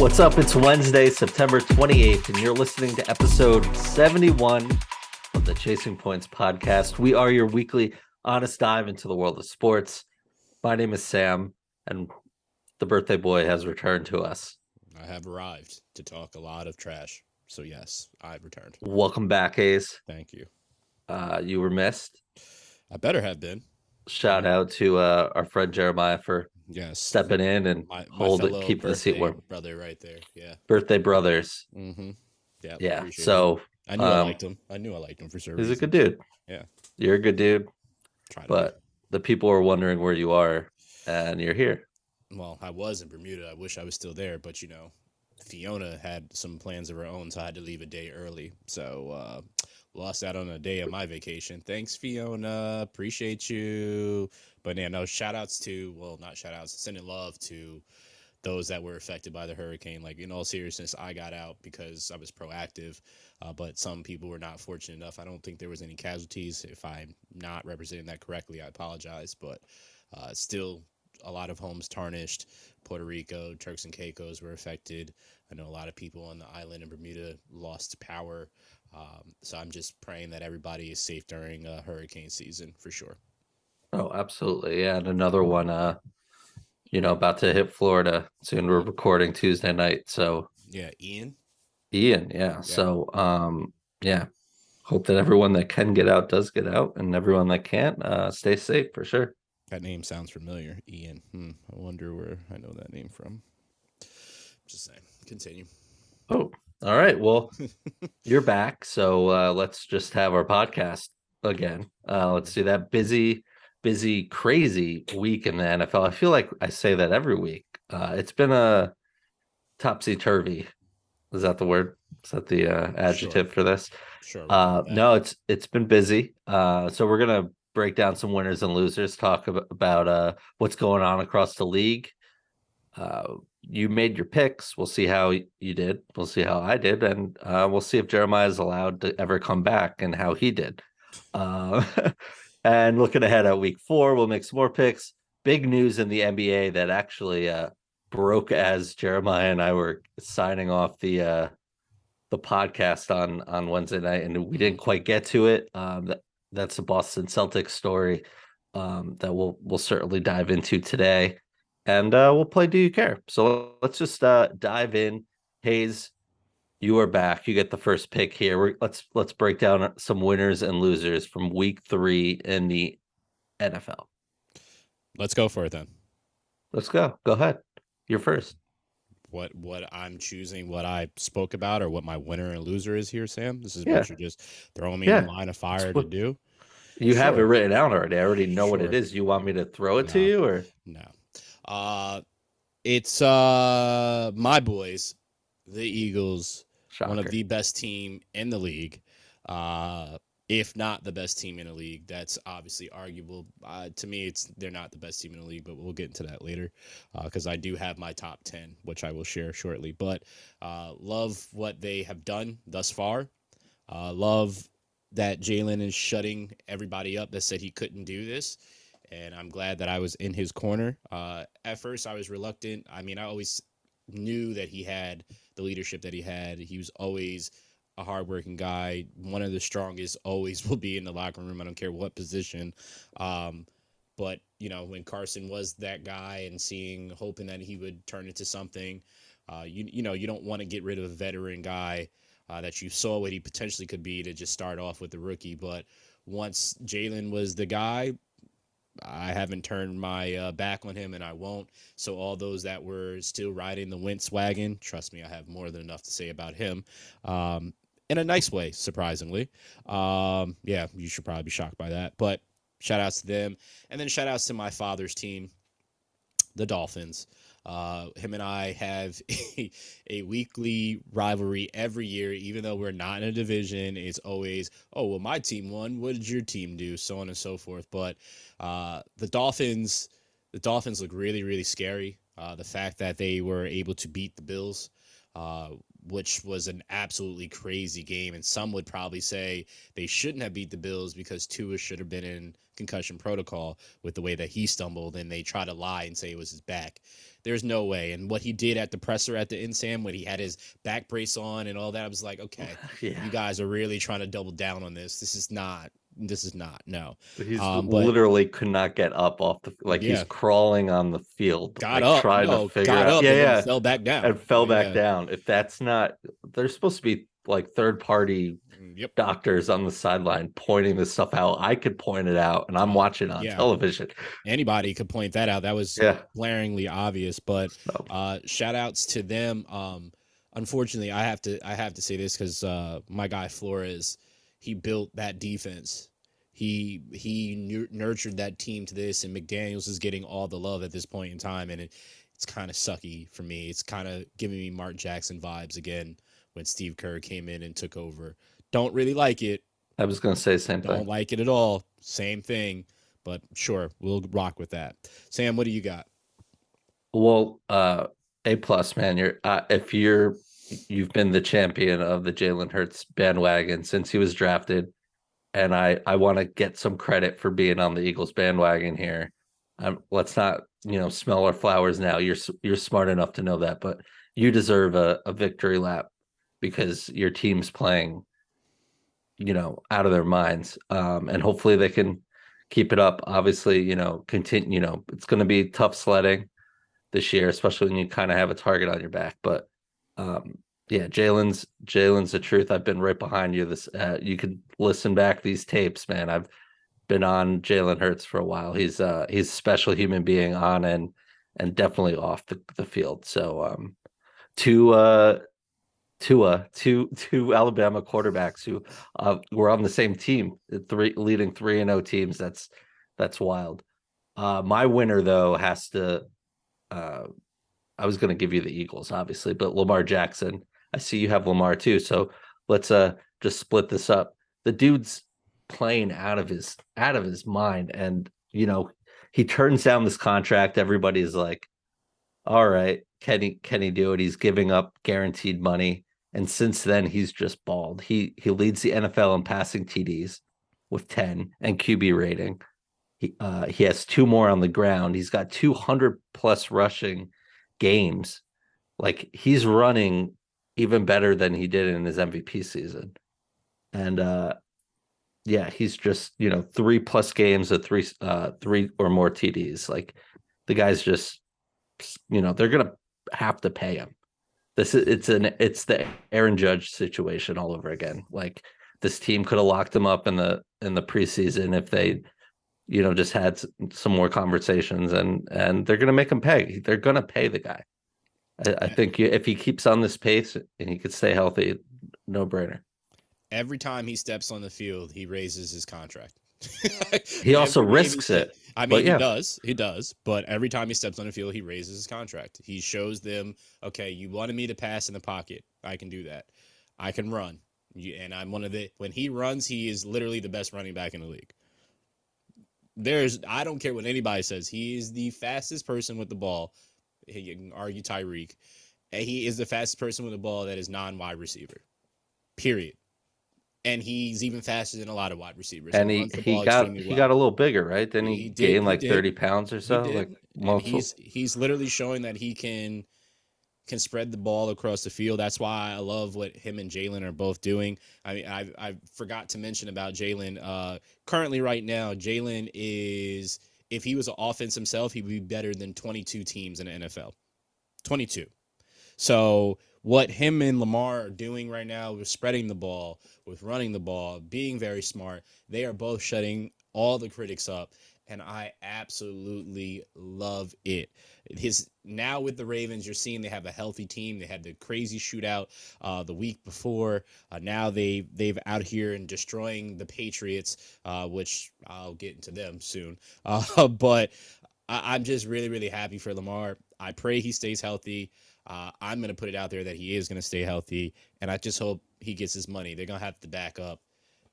What's up? It's Wednesday, September 28th, and you're listening to episode 71 of the Chasing Points podcast. We are your weekly honest dive into the world of sports. My name is Sam, and the birthday boy has returned to us. I have arrived to talk a lot of trash. So, yes, I've returned. Welcome back, Hayes. Thank you. Uh, you were missed. I better have been. Shout out to uh, our friend Jeremiah for Yes. stepping in and My, my hold it, keep the seat warm. Brother, right there. Yeah. Birthday brothers. Mm-hmm. Yeah. Yeah. So I knew I um, liked him. I knew I liked him for sure. he's a good dude. Yeah. You're a good dude, Try to but the people are wondering where you are, and you're here. well, I was in Bermuda. I wish I was still there, but you know, Fiona had some plans of her own, so I had to leave a day early. So, uh, lost out on a day of my vacation. Thanks, Fiona. Appreciate you. But yeah, no, shout outs to, well, not shout outs, sending love to those that were affected by the hurricane. Like, in all seriousness, I got out because I was proactive, uh, but some people were not fortunate enough. I don't think there was any casualties. If I'm not representing that correctly, I apologize. But uh, still, a lot of homes tarnished. Puerto Rico, Turks and Caicos were affected. I know a lot of people on the island in Bermuda lost power. Um, so I'm just praying that everybody is safe during uh, hurricane season for sure. Oh, absolutely. Yeah, and another one uh you know, about to hit Florida soon. We're recording Tuesday night. So Yeah, Ian. Ian, yeah. So um yeah. Hope that everyone that can get out does get out and everyone that can't uh stay safe for sure. That name sounds familiar. Ian. Hmm. I wonder where I know that name from. Just saying. Continue. Oh, all right. Well, you're back. So uh let's just have our podcast again. Uh let's do that busy, busy, crazy week in the NFL. I feel like I say that every week. Uh it's been a topsy turvy. Is that the word? Is that the uh, adjective for this? Sure. Uh, no, it's it's been busy. Uh, so we're gonna break down some winners and losers, talk about, about uh what's going on across the league. Uh, you made your picks. We'll see how you did. We'll see how I did, and uh, we'll see if Jeremiah is allowed to ever come back and how he did. And looking ahead at week four, we'll make some more picks. Big news in the NBA that actually uh, broke as Jeremiah and I were signing off the uh, the podcast on on Wednesday night, and we didn't quite get to it. Um, that that's a Boston Celtics story um, that we'll we'll certainly dive into today, and uh, we'll play Do You Care? So let's just uh, dive in. Hayes, you are back. You get the first pick here. We're, let's let's break down some winners and losers from Week Three in the NFL. Let's go for it then. Let's go. Go ahead. You're first. What what I'm choosing, what I spoke about, or what my winner and loser is here, Sam. This is Yeah. what you're just throwing me Yeah. in the line of fire to do. You have it written out already. I already know what it is. You want me to throw it to you, or No. Uh it's uh my boys, the Eagles, one of the best team in the league. Uh if not the best team in the league. That's obviously arguable. Uh, to me, it's they're not the best team in the league, but we'll get into that later because I do have my top 10, which I will share shortly. But uh, love what they have done thus far. Uh, love that Jalen is shutting everybody up that said he couldn't do this. And I'm glad that I was in his corner. Uh, at first, I was reluctant. I mean, I always knew that he had the leadership that he had. He was always a hardworking guy, one of the strongest, always will be in the locker room. I don't care what position. Um, but you know, when Carson was that guy and seeing, hoping that he would turn into something, uh, you you know, you don't want to get rid of a veteran guy uh, that you saw what he potentially could be to just start off with the rookie. But once Jalen was the guy, I haven't turned my uh, back on him, and I won't. So all those that were still riding the Wentz wagon, trust me, I have more than enough to say about him. Um, in a nice way, surprisingly. Um, yeah, you should probably be shocked by that. But shout outs to them. And then shout outs to my father's team, the Dolphins. Uh, him and I have a, a weekly rivalry every year, even though we're not in a division. It's always, oh, well, my team won. What did your team do? So on and so forth. But uh, the Dolphins, the Dolphins look really, really scary. Uh, the fact that they were able to beat the Bills uh, which was an absolutely crazy game. And some would probably say they shouldn't have beat the Bills because Tua should have been in concussion protocol with the way that he stumbled, and they try to lie and say it was his back. There's no way. And what he did at the presser at the end, Sam, when he had his back brace on and all that, I was like, okay, Yeah. you guys are really trying to double down on this. This is not. This is not. No. He's Um, but- literally could not get up off the like Yeah. he's crawling on the field. Got like, up. trying no, to figure got out. up yeah, and yeah. fell back down. and fell back Yeah. down. If that's not they're supposed to be like third party Yep. doctors on the sideline pointing this stuff out. I could point it out and I'm watching on yeah. television. Anybody could point that out. That was Yeah. glaringly obvious. But So, uh shout outs to them um unfortunately i have to i have to say this because uh my guy flores he built that defense he he nur- nurtured that team to this and mcdaniels is getting all the love at this point in time and it, it's kind of sucky for me it's kind of giving me mark jackson vibes again when steve kerr came in and took over don't really like it I was gonna say the same thing. don't like it at all same thing but sure we'll rock with that sam what do you got Well, uh A plus man, you're uh, if you're you've been the champion of the Jalen Hurts bandwagon since he was drafted. And I I want to get some credit for being on the Eagles bandwagon here. Um, let's not you know smell our flowers now. You're you're smart enough to know that, but you deserve a, a victory lap because your team's playing, you know, out of their minds. Um, and hopefully they can keep it up. Obviously, you know, continue. You know, it's going to be tough sledding this year, especially when you kind of have a target on your back. But um, yeah, Jalen's Jalen's the truth. I've been right behind you. This uh, you could listen back these tapes, man. I've been on Jalen Hurts for a while. He's uh he's a special human being on and and definitely off the, the field. So um two uh Tua, two two Alabama quarterbacks who uh, were on the same team, three leading three and O teams. That's that's wild. Uh, my winner though has to. Uh, I was going to give you the Eagles, obviously, but Lamar Jackson. I see you have Lamar too, so let's uh just split this up. The dude's playing out of his out of his mind, and you know he turns down this contract. Everybody's like, "All right, can he can he do it?" He's giving up guaranteed money and since then he's just balled. He he leads the NFL in passing TDs with 10 and QB rating. He uh he has two more on the ground. He's got 200 plus rushing games. Like he's running even better than he did in his MVP season. And uh yeah, he's just, you know, 3 plus games of 3 uh 3 or more TDs. Like the guy's just you know, they're going to have to pay him this is it's an it's the Aaron Judge situation all over again. Like this team could have locked him up in the in the preseason if they, you know, just had some more conversations and and they're gonna make him pay. They're gonna pay the guy. I, I think you, if he keeps on this pace and he could stay healthy, no brainer. every time he steps on the field, he raises his contract. He also Every game he risks it. I mean, yeah. he does. He does. But every time he steps on the field, he raises his contract. He shows them, okay, you wanted me to pass in the pocket. I can do that. I can run. And I'm one of the, when he runs, he is literally the best running back in the league. There's, I don't care what anybody says. He is the fastest person with the ball. You can argue Tyreek. And he is the fastest person with the ball that is non wide receiver. Period. And he's even faster than a lot of wide receivers. And he he got he well. got a little bigger, right? Then he, He did, gained he like did. 30 pounds or so. Like multiple he's he's literally showing that he can can spread the ball across the field. That's why I love what him and Jalen are both doing. I mean, I I forgot to mention about Jalen. Uh, currently, right now, Jalen is if he was an offense himself, he would be better than 22 teams in the NFL. 22. So what him and Lamar are doing right now with spreading the ball, with running the ball, being very smart, they are both shutting all the critics up. And I absolutely love it. His now with the Ravens, you're seeing they have a healthy team. They had the crazy shootout uh, the week before. Uh, now they they've out here and destroying the Patriots, uh, which I'll get into them soon. Uh, but I, I'm just really really happy for Lamar. I pray he stays healthy. Uh, I'm going to put it out there that he is going to stay healthy, and I just hope he gets his money. They're going to have to back up,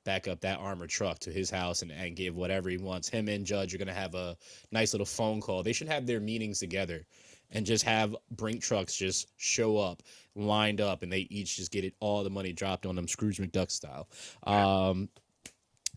back up that armored truck to his house and, and give whatever he wants. Him and Judge are gonna have a nice little phone call. They should have their meetings together and just have Brink trucks just show up lined up and they each just get it all the money dropped on them Scrooge McDuck style. Um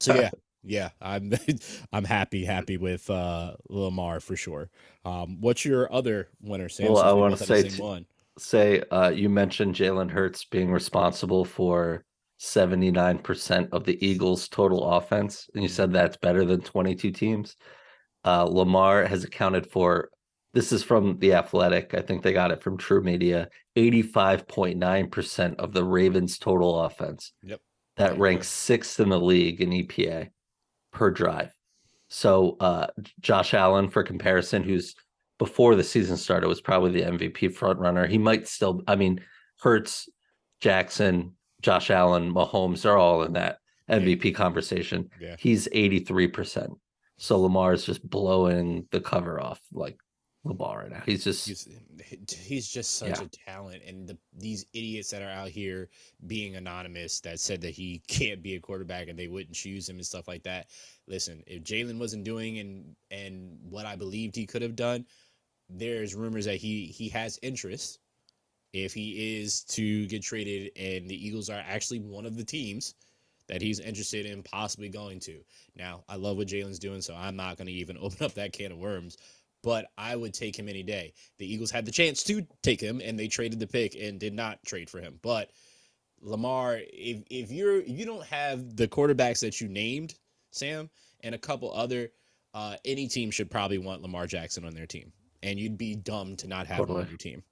so yeah, yeah, I'm I'm happy happy with uh Lamar for sure. Um what's your other winner, Sam? Well, I had the say t- one. Say, uh, you mentioned Jalen Hurts being responsible for 79% of the Eagles' total offense, and you Mhm. said that's better than 22 teams. Uh, Lamar has accounted for this is from The Athletic. I think they got it from TruMedia 85.9% of the Ravens' total offense. Yep. That ranks sixth in the league in EPA per drive. So uh Josh Allen, for comparison, who's before the season started, was probably the MVP front runner. He might still, I mean, Hurts, Jackson, Josh Allen, Mahomes are all in that MVP conversation. Yeah. He's 83%. So Lamar is just blowing the cover off like Lamar right now. He's just He's he's just such Yeah. a talent, and the, these idiots that are out here being anonymous that said that he can't be a quarterback and they wouldn't choose him and stuff like that. Listen, if Jalen wasn't doing and and what I believed he could have done, there's rumors that he he has interest. If he is to get traded, and the Eagles are actually one of the teams that he's interested in possibly going to. Now, I love what Jalen's doing, so I'm not going to even open up that can of worms but I would take him any day. The Eagles had the chance to take him and they traded the pick and did not trade for him. But Lamar, if if you're if you don't have the quarterbacks that you named, Sam, and a couple other, uh, any team should probably want Lamar Jackson on their team. And you'd be dumb to not have him on your team.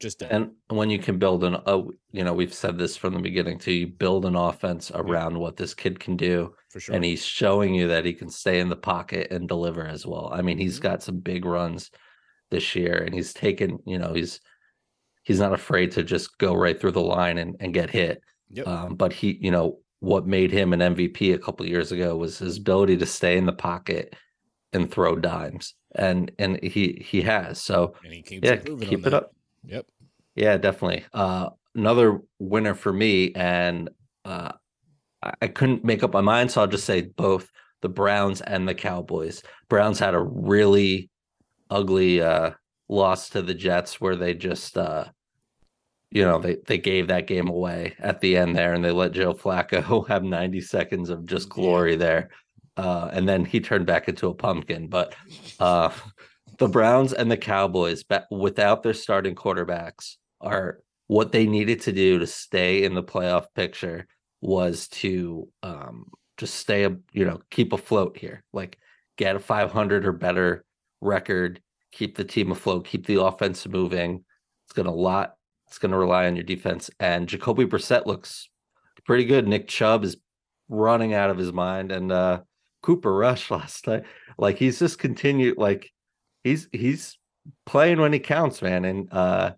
Just dumb. and when you can build an oh you know we've said this from the beginning too you build an offense around what this kid can do for sure. and he's showing you that he can stay in the pocket and deliver as well i mean he's Mhm. got some big runs this year and he's taken you know he's he's not afraid to just go right through the line and, and get hit yep. um, but he you know what made him an mvp a couple years ago was his ability to stay in the pocket and throw dimes and and he he has so and he keeps yeah keep it up Yep. yeah, definitely. Uh, another winner for me, and uh, I, couldn't make up my mind, so I'll just say both the Browns and the Cowboys. Browns had a really ugly uh, loss to the Jets, where they just, uh, you know, they they gave that game away at the end there, and they let Joe Flacco have ninety seconds of just Yeah. glory there, uh, and then he turned back into a pumpkin. But uh, the Browns and the Cowboys, without their starting quarterbacks, are what they needed to do to stay in the playoff picture was to um, just stay, a- you know, keep afloat here, like get a 500 or better record, keep the team afloat, keep the offense moving. It's gonna lot. It's gonna rely on your defense, and Jacoby Brissett looks pretty good. Nick Chubb is running out of his mind, and uh, Cooper Rush last night, like he's just continued, like he's he's playing when he counts, man, and uh,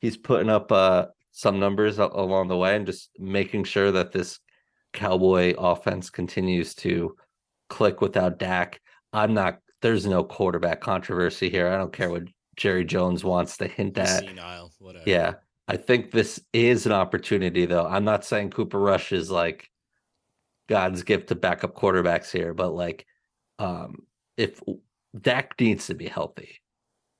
he's putting up uh some numbers along the way and just making sure that this Cowboy offense continues to click without Dak. I'm not. There's no quarterback controversy here. I don't care what Jerry Jones wants to hint at. senile. Yeah, I think this is an opportunity, though. I'm not saying Cooper Rush is like God's gift to backup quarterbacks here, but like, um, if Dak needs to be healthy,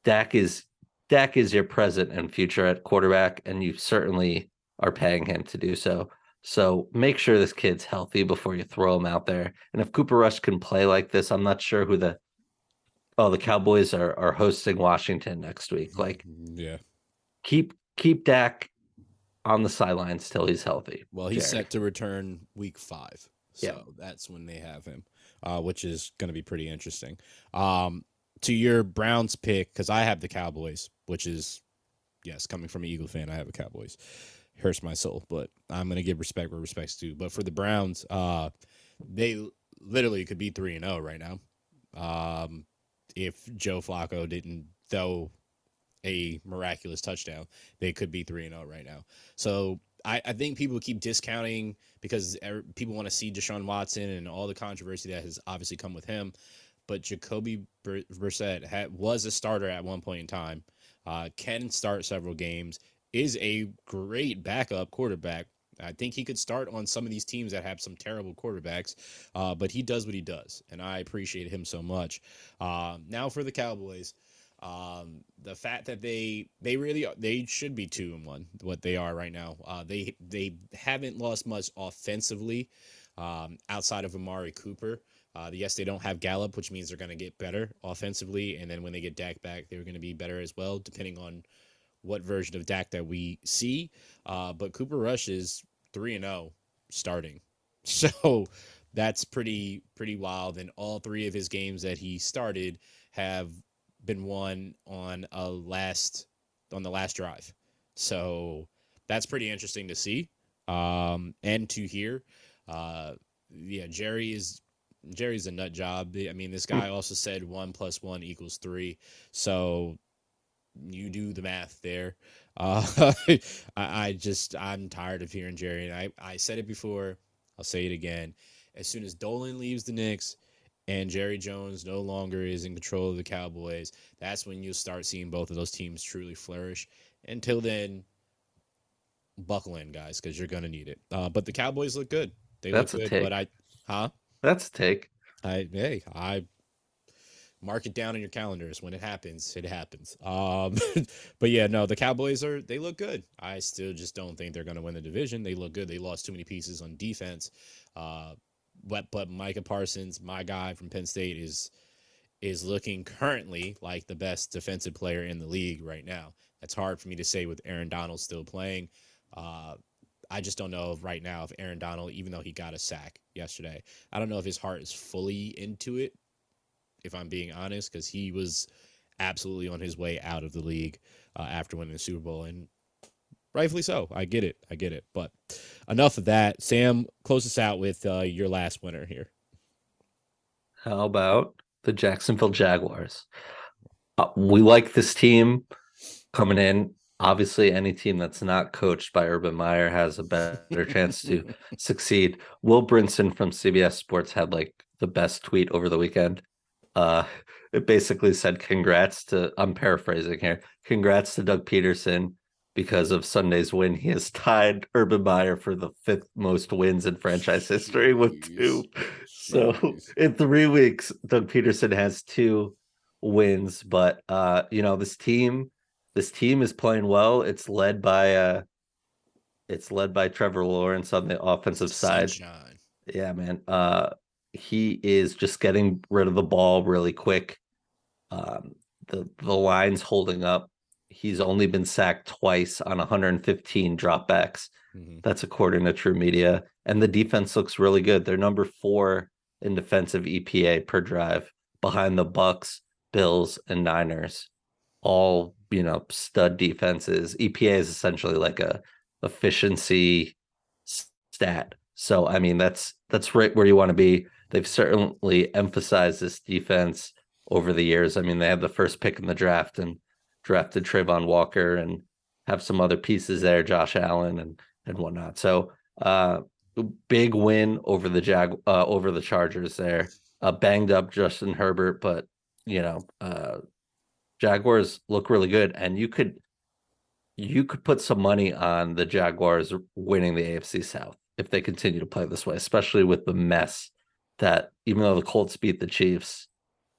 Dak is Dak is your present and future at quarterback, and you certainly are paying him to do so. So make sure this kid's healthy before you throw him out there. And if Cooper Rush can play like this, I'm not sure who the oh the Cowboys are are hosting Washington next week. Like mm, Yeah. keep keep Dak on the sidelines till he's healthy. Well, he's Jared. set to return week five. So Yeah. that's when they have him, uh, which is going to be pretty interesting. Um, to your Browns pick, because I have the Cowboys, which is, yes, coming from an Eagle fan, I have the Cowboys. Hurts my soul, but I'm going to give respect where respect's due. But for the Browns, uh, they literally could be 3 and 0 right now. Um, if Joe Flacco didn't throw a miraculous touchdown, they could be 3 and 0 right now. So I, I think people keep discounting because people want to see Deshaun Watson and all the controversy that has obviously come with him. But Jacoby Br- Brissett had, was a starter at one point in time, uh, can start several games, is a great backup quarterback. I think he could start on some of these teams that have some terrible quarterbacks, uh, but he does what he does, and I appreciate him so much. Uh, now for the Cowboys, um, the fact that they they really are, they should be two and one, what they are right now. Uh, they they haven't lost much offensively um, outside of Amari Cooper. Uh, yes, they don't have Gallup, which means they're going to get better offensively, and then when they get Dak back, they're going to be better as well, depending on what version of Dak that we see. Uh, but Cooper Rush is three and zero oh starting, so that's pretty pretty wild. And all three of his games that he started have been won on a last on the last drive. So that's pretty interesting to see um, and to hear. Uh, yeah, Jerry is Jerry's a nut job. I mean, this guy also said one plus one equals three. So you do the math there. Uh, I, I, just I'm tired of hearing Jerry, and I I said it before. I'll say it again. As soon as Dolan leaves the Knicks and Jerry Jones no longer is in control of the Cowboys, that's when you'll start seeing both of those teams truly flourish. Until then, buckle in, guys, because you're gonna need it. Uh, but the Cowboys look good. They that's look good, take. but I, huh? That's a take. I hey I mark it down in your calendars when it happens it happens um but yeah no the cowboys are they look good i still just don't think they're going to win the division they look good they lost too many pieces on defense uh but but micah parsons my guy from penn state is is looking currently like the best defensive player in the league right now. That's hard for me to say with aaron donald still playing. Uh I just don't know right now if Aaron Donald, even though he got a sack yesterday, I don't know if his heart is fully into it if I'm being honest, because he was absolutely on his way out of the league uh, after winning the Super Bowl, and rightfully so. I get it, I get it. But enough of that. Sam, close us out with uh, your last winner here. How about the Jacksonville Jaguars? Uh, we like this team coming in. Obviously, any team that's not coached by Urban Meyer has a better chance to succeed. Will Brinson from CBS Sports had like the best tweet over the weekend uh, it basically said congrats to I'm paraphrasing here. Congrats to Doug Pederson because of Sunday's win. He has tied Urban Meyer for the fifth most wins in franchise history with two. So in three weeks, Doug Pederson has two wins. But uh, you know, this team, this team is playing well. It's led by uh it's led by Trevor Lawrence on the offensive side. Sunshine. Yeah, man. Uh he is just getting rid of the ball really quick. Um, the the line's holding up. He's only been sacked twice on 115 dropbacks. Mm-hmm. That's according to TruMedia. And the defense looks really good. They're number four in defensive EPA per drive, behind the Bucks, Bills, and Niners. All you know, stud defenses. EPA is essentially like a efficiency stat. So I mean, that's that's right where you want to be they've certainly emphasized this defense over the years. I mean, they have the first pick in the draft and drafted Travon Walker and have some other pieces there, Josh Allen and and whatnot. So uh big win over the Jag uh, over the Chargers there. Uh, banged up Justin Herbert, but you know, uh Jaguars look really good and you could you could put some money on the Jaguars winning the AFC South if they continue to play this way, especially with the mess that even though the Colts beat the Chiefs,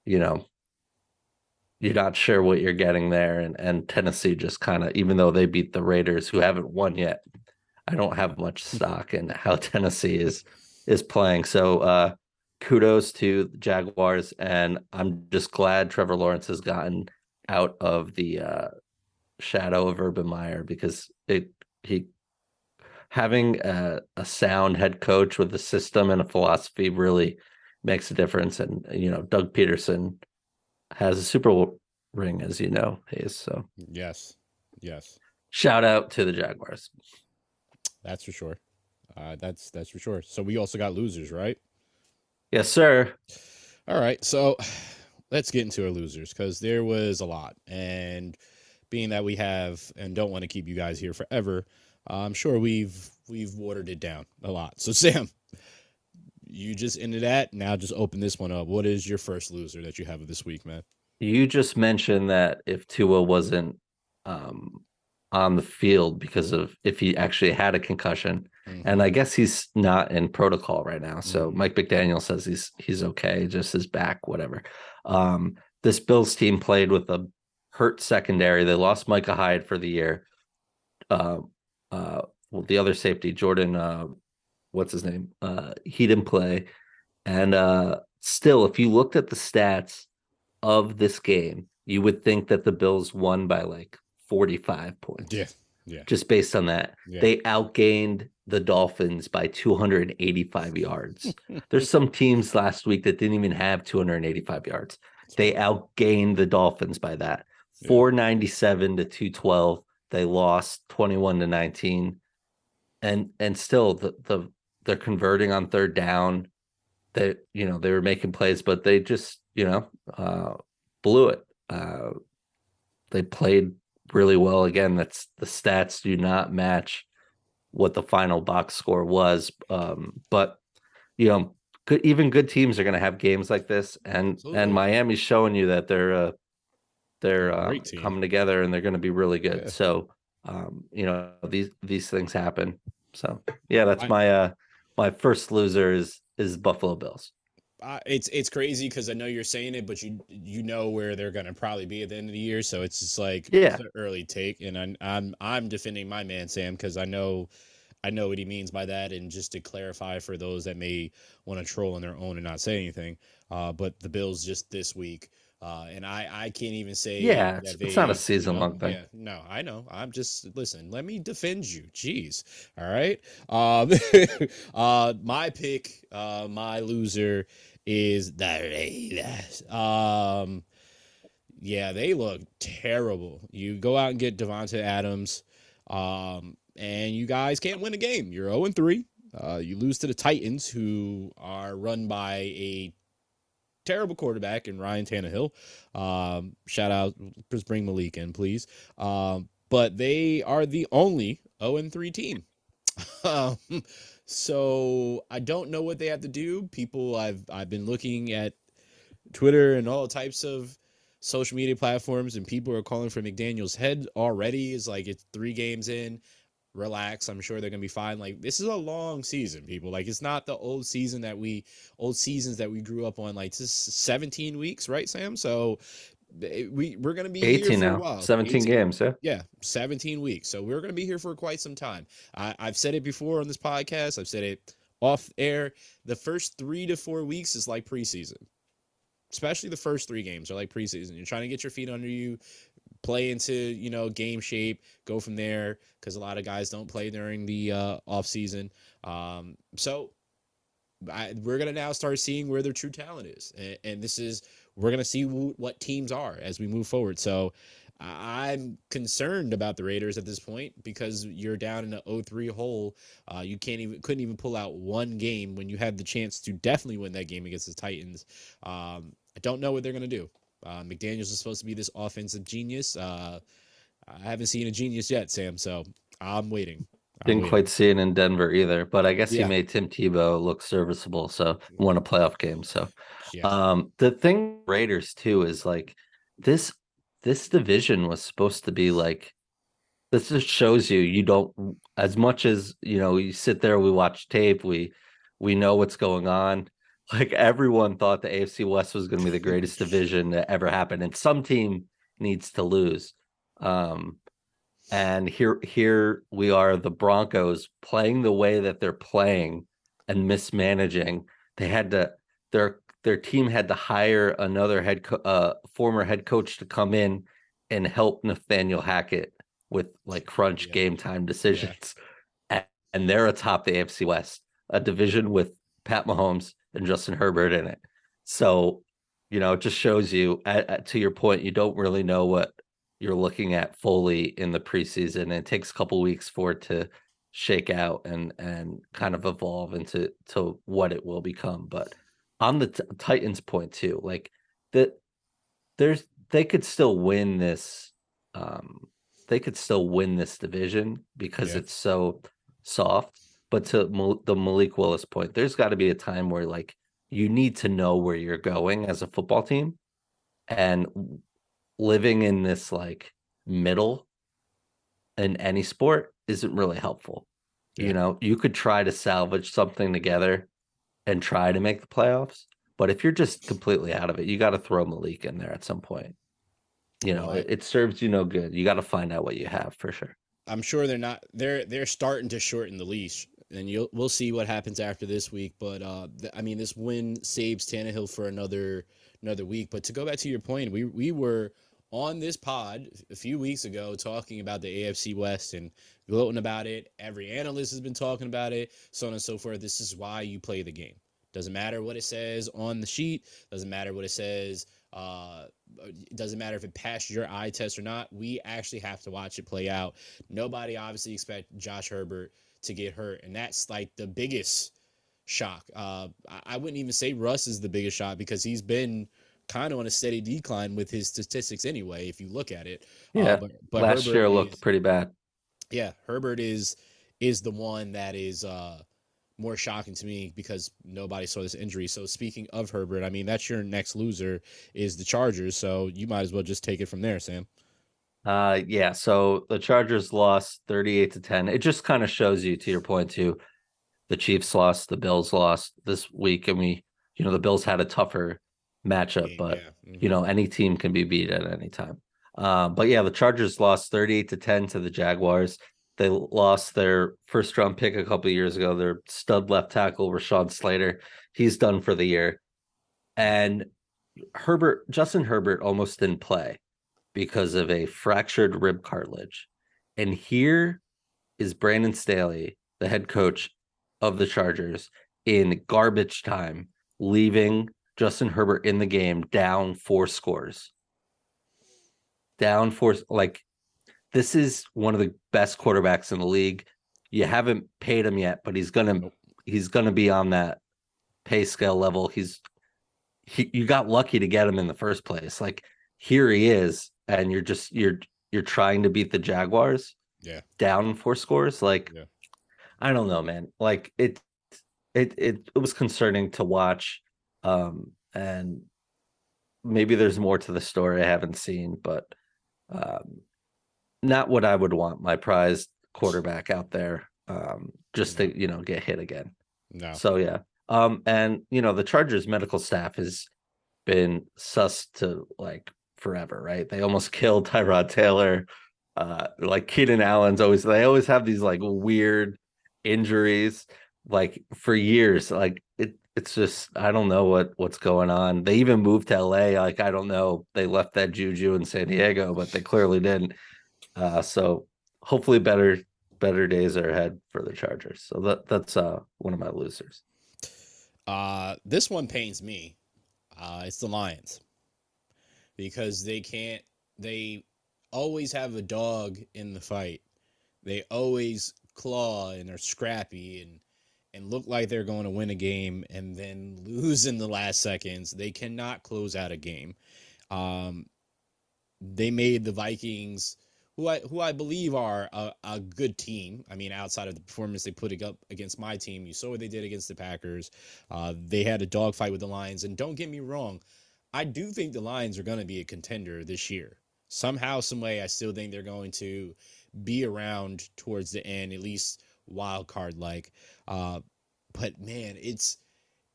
you know, you're not sure what you're getting there. And and Tennessee just kind of, even though they beat the Raiders, who haven't won yet, I don't have much stock in how Tennessee is is playing. So uh kudos to the Jaguars, and I'm just glad Trevor Lawrence has gotten out of the uh shadow of Urban Meyer because it he having a, a sound head coach with a system and a philosophy really makes a difference. And you know, Doug Pederson has a Super Bowl ring, as you know, Hayes. So yes, yes. Shout out to the Jaguars. That's for sure. Uh, that's that's for sure. So we also got losers, right? Yes, sir. All right, so let's get into our losers because there was a lot, and being that we have and don't want to keep you guys here forever, I'm sure we've we've watered it down a lot. So Sam, you just ended that. Now just open this one up. What is your first loser that you have of this week, man? You just mentioned that if Tua wasn't um, on the field because of if he actually had a concussion. Mhm. And I guess he's not in protocol right now. So Mhm. Mike McDaniel says he's he's okay, just his back, whatever. Um, this Bills team played with a hurt secondary. They lost Micah Hyde for the year. Uh, uh, well, the other safety, Jordan, uh, what's his name? Uh, he didn't play. And uh, still, if you looked at the stats of this game, you would think that the Bills won by like 45 points. Yeah. Yeah. Just based on that. Yeah. They outgained the Dolphins by 285 yards. There's some teams last week that didn't even have 285 yards. They outgained the Dolphins by that. Yeah. 497 to 212. They lost 21 to 19. And and still the the they're converting on third down. They you know, they were making plays, but they just, you know, uh blew it. Uh they played really well again. That's the stats do not match what the final box score was. Um, but you know, good even good teams are going to have games like this, and Absolutely. and Miami's showing you that they're uh, they're uh, coming together and they're going to be really good. Yeah. So um, you know these these things happen. So yeah, that's I- my uh my first loser is is Buffalo Bills. uh, it's it's crazy because I know you're saying it, but you you know where they're gonna probably be at the end of the year, so it's just like Yeah. early take, and I'm I'm I'm defending my man Sam because I know I know what he means by that, and just to clarify for those that may want to troll on their own and not say anything, uh, but the Bills just this week. Uh, and I, I can't even say Yeah, it's- it's not a season-long know, thing. Yeah, no, I know. I'm just listen. Let me defend you. Jeez. All right. Um, uh, my pick, uh, my loser is the Raiders. Um, yeah, they look terrible. You go out and get Davante Adams, um, and you guys can't win a game. You're 0 and 3. Uh, you lose to the Titans, who are run by a terrible quarterback in Ryan Tannehill. Um, shout out, just bring Malik in, please. Um, but they are the only 0 3 team. Um, so I don't know what they have to do. People, I've I've been looking at Twitter and all types of social media platforms, and people are calling for McDaniels' head already. Is like it's three games in. Relax. I'm sure they're gonna be fine. Like this is a long season, people. Like it's not the old season that we old seasons that we grew up on. Like this is 17 weeks, right, Sam? So eh, we we're gonna be here 18 for a now, while. 17 18 games. Yeah. yeah, 17 weeks. So we're going to be here for quite some time. I, I've said it before on this podcast. I've said it off air. The first three to four weeks is like preseason, especially the first three games are like preseason. You're trying to get your feet under you, play into you know game shape, go from there. Because a lot of guys don't play during the uh, off season. Um, so I, we're gonna now start seeing where their true talent is, and, and this is we're gonna see wh- what teams are as we move forward. So I'm concerned about the Raiders at this point because you're down in an 0-3 hole. Uh, you can't even couldn't even pull out one game when you had the chance to definitely win that game against the Titans. Um, I don't know what they're gonna do. Uh, McDaniels is supposed to be this offensive genius. Uh, I haven't seen a genius yet, Sam. So I'm waiting. I'm Didn't waiting. quite see it in Denver either, but I guess Yeah. he made Tim Tebow look serviceable. So won a playoff game. So Yeah. um the thing Raiders too is like this this division was supposed to be like this just shows you you don't as much as you know you sit there we watch tape we we know what's going on like everyone thought the AFC West was going to be the greatest division that ever happened and some team needs to lose. Um and here here we are the Broncos playing the way that they're playing and mismanaging. They had to their their team had to hire another head co- uh former head coach to come in and help Nathaniel Hackett with like crunch Yeah. game time decisions. A- and they're atop the AFC West a division with Pat Mahomes and Justin Herbert in it so you know it just shows you at, at- to your point you don't really know what you're looking at fully in the preseason. It takes a couple weeks for it to shake out and and kind of evolve into to what it will become. But on the t- Titans point too, like that there's they could still win this um they could still win this division because Yeah. it's so soft. But to Mal- the Malik Willis point, there's got to be a time where like you need to know where you're going as a football team and living in this like middle in any sport isn't really helpful. Yeah. You know, you could try to salvage something together and try to make the playoffs, but if you're just completely out of it, you got to throw Malik in there at some point. You know, it, it serves you no good. You got to find out what you have for sure. I'm sure they're not they're they're starting to shorten the leash, and you'll we'll see what happens after this week. But uh, th- I mean, this win saves Tannehill for another another week. But to go back to your point, we we were on this pod a few weeks ago talking about the AFC West and gloating about it. Every analyst has been talking about it, so on and so forth. This is why you play the game. Doesn't matter what it says on the sheet. Doesn't matter what it says. Uh, it doesn't matter if it passed your eye test or not. We actually have to watch it play out. Nobody obviously expect Josh Herbert to get hurt, and that's like the biggest shock. Uh, I- wouldn't even say Russ is the biggest shock because he's been kind of on a steady decline with his statistics anyway. If you look at it, Uh, Yeah, but, but Last Herbert year looked is- pretty bad. yeah, Herbert is is the one that is uh more shocking to me because nobody saw this injury. So speaking of Herbert, I mean that's your next loser is the Chargers. So you might as well just take it from there, Sam. Uh yeah, so the Chargers lost 38 to 10. It just kind of shows you to your point too. The Chiefs lost, the Bills lost this week and we you know the Bills had a tougher matchup, but yeah, mhm. you know any team can be beat at any time. Um but yeah, the Chargers lost 38 to 10 to the Jaguars. They lost their first round pick a couple of years ago, their stud left tackle Rashawn Slater. He's done for the year. And Herbert Justin Herbert almost didn't play because of a fractured rib cartilage. And here is Brandon Staley, the head coach of the Chargers, in garbage time, leaving Justin Herbert in the game down four scores. Down four, like this is one of the best quarterbacks in the league. You haven't paid him yet, but he's gonna he's gonna be on that pay scale level. He's he, you got lucky to get him in the first place. Like here he is, and you're just you're you're trying to beat the Jaguars. Yeah. Down four scores. Like Yeah. I don't know, man. Like it it it, it was concerning to watch. Um and maybe there's more to the story I haven't seen, but um not what I would want my prized quarterback out there um just to, you know, get hit again. no. So yeah. Um and you know the Chargers medical staff has been sus to like forever, right? They almost killed Tyrod Taylor. Uh like Keenan Allen's always they always have these like weird injuries like for years. Like it it's just I don't know what what's going on. They even moved to LA. Like I don't know. They left that juju in San Diego, but they clearly didn't. Uh so hopefully better better days are ahead for the Chargers. So that that's uh one of my losers. Uh, this one pains me. Uh, it's the Lions because they can't. They always have a dog in the fight. They always claw and are scrappy and and look like they're going to win a game and then lose in the last seconds. They cannot close out a game. Um, they made the Vikings, who I who I believe are a, a good team. I mean, outside of the performance they put up against my team, you saw what they did against the Packers. Uh, they had a dogfight with the Lions, and don't get me wrong, I do think the Lions are going to be a contender this year. Somehow, some way, I still think they're going to be around towards the end, at least wild card like. Uh, but man, it's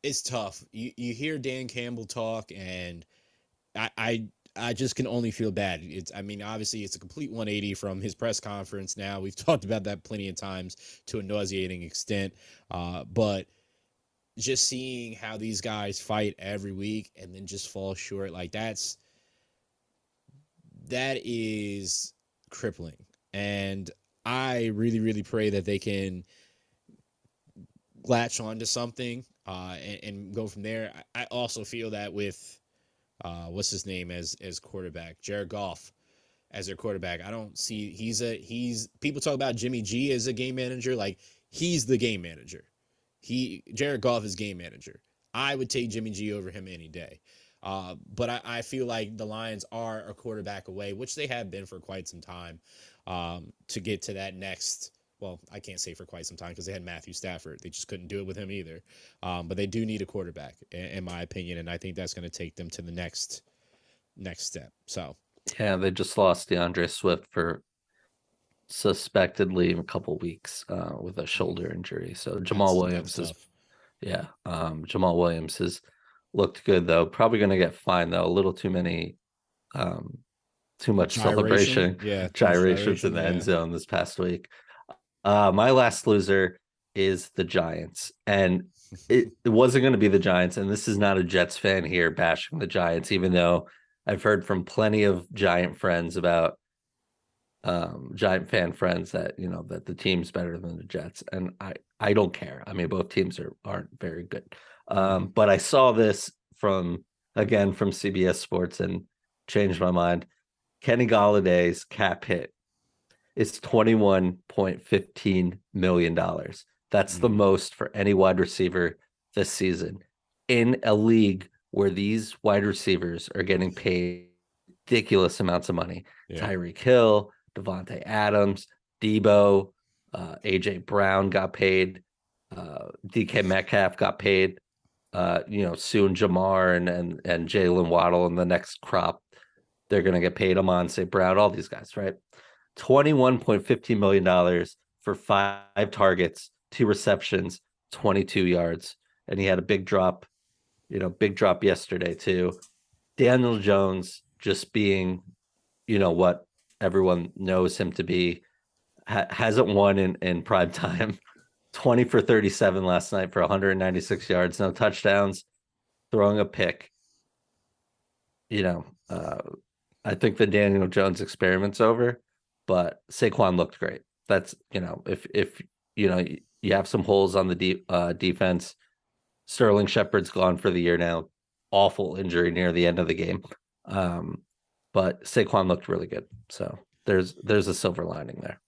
it's tough. You you hear Dan Campbell talk, and I I I just can only feel bad. It's I mean, obviously it's a complete 180 from his press conference now. We've talked about that plenty of times to a nauseating extent. Uh, but just seeing how these guys fight every week and then just fall short, like that's that is crippling. And I really, really pray that they can latch onto something uh, and, and go from there. I, I also feel that with uh, what's his name as as quarterback, Jared Goff as their quarterback. I don't see he's a he's people talk about Jimmy G as a game manager, like he's the game manager. He Jared Goff is game manager. I would take Jimmy G over him any day. Uh, but I, I feel like the Lions are a quarterback away, which they have been for quite some time, um, to get to that next. Well, I can't say for quite some time because they had Matthew Stafford. They just couldn't do it with him either. Um, but they do need a quarterback, in, in my opinion, and I think that's going to take them to the next next step. So Yeah, they just lost D'Andre Swift for suspected leave a couple weeks uh, with a shoulder injury. So Jamal That's- Williams that's is yeah. Um, Jamaal Williams has looked good though. Probably going to get fined though. A little too many, um, too much Gyration? celebration yeah, gyrations in the gyration, end zone this past week. Uh, my last loser is the Giants, and it, it wasn't going to be the Giants. And this is not a Jets fan here bashing the Giants, even though I've heard from plenty of Giant friends about um Giant fan friends that you know that the team's better than the Jets, and I I don't care. I mean, both teams are aren't very good. Um, but I saw this from again from CBS Sports and changed my mind. Kenny Golladay's cap hit is twenty one point fifteen million dollars. That's the Mhm. most for any wide receiver this season in a league where these wide receivers are getting paid ridiculous amounts of money. Yeah. Tyreek Hill, Davante Adams, Deebo, uh, AJ Brown got paid, uh, DK Metcalf got paid. Uh, you know, soon Ja'Marr and and and Jalen Waddle and the next crop, they're gonna get paid. Amon St. Brown, all these guys, right? Twenty-one point fifteen million dollars for five targets, two receptions, twenty-two yards, and he had a big drop. You know, big drop yesterday too. Daniel Jones just being, you know, what everyone knows him to be, ha- hasn't won in in prime time. 20 for 37 last night for 196 yards, no touchdowns, throwing a pick. You know, uh, I think the Daniel Jones experiment's over, but Saquon looked great. That's you know, if if you know you have some holes on the de- uh, defense, Sterling Shepard's gone for the year now. Awful injury near the end of the game, um, but Saquon looked really good. So there's there's a silver lining there.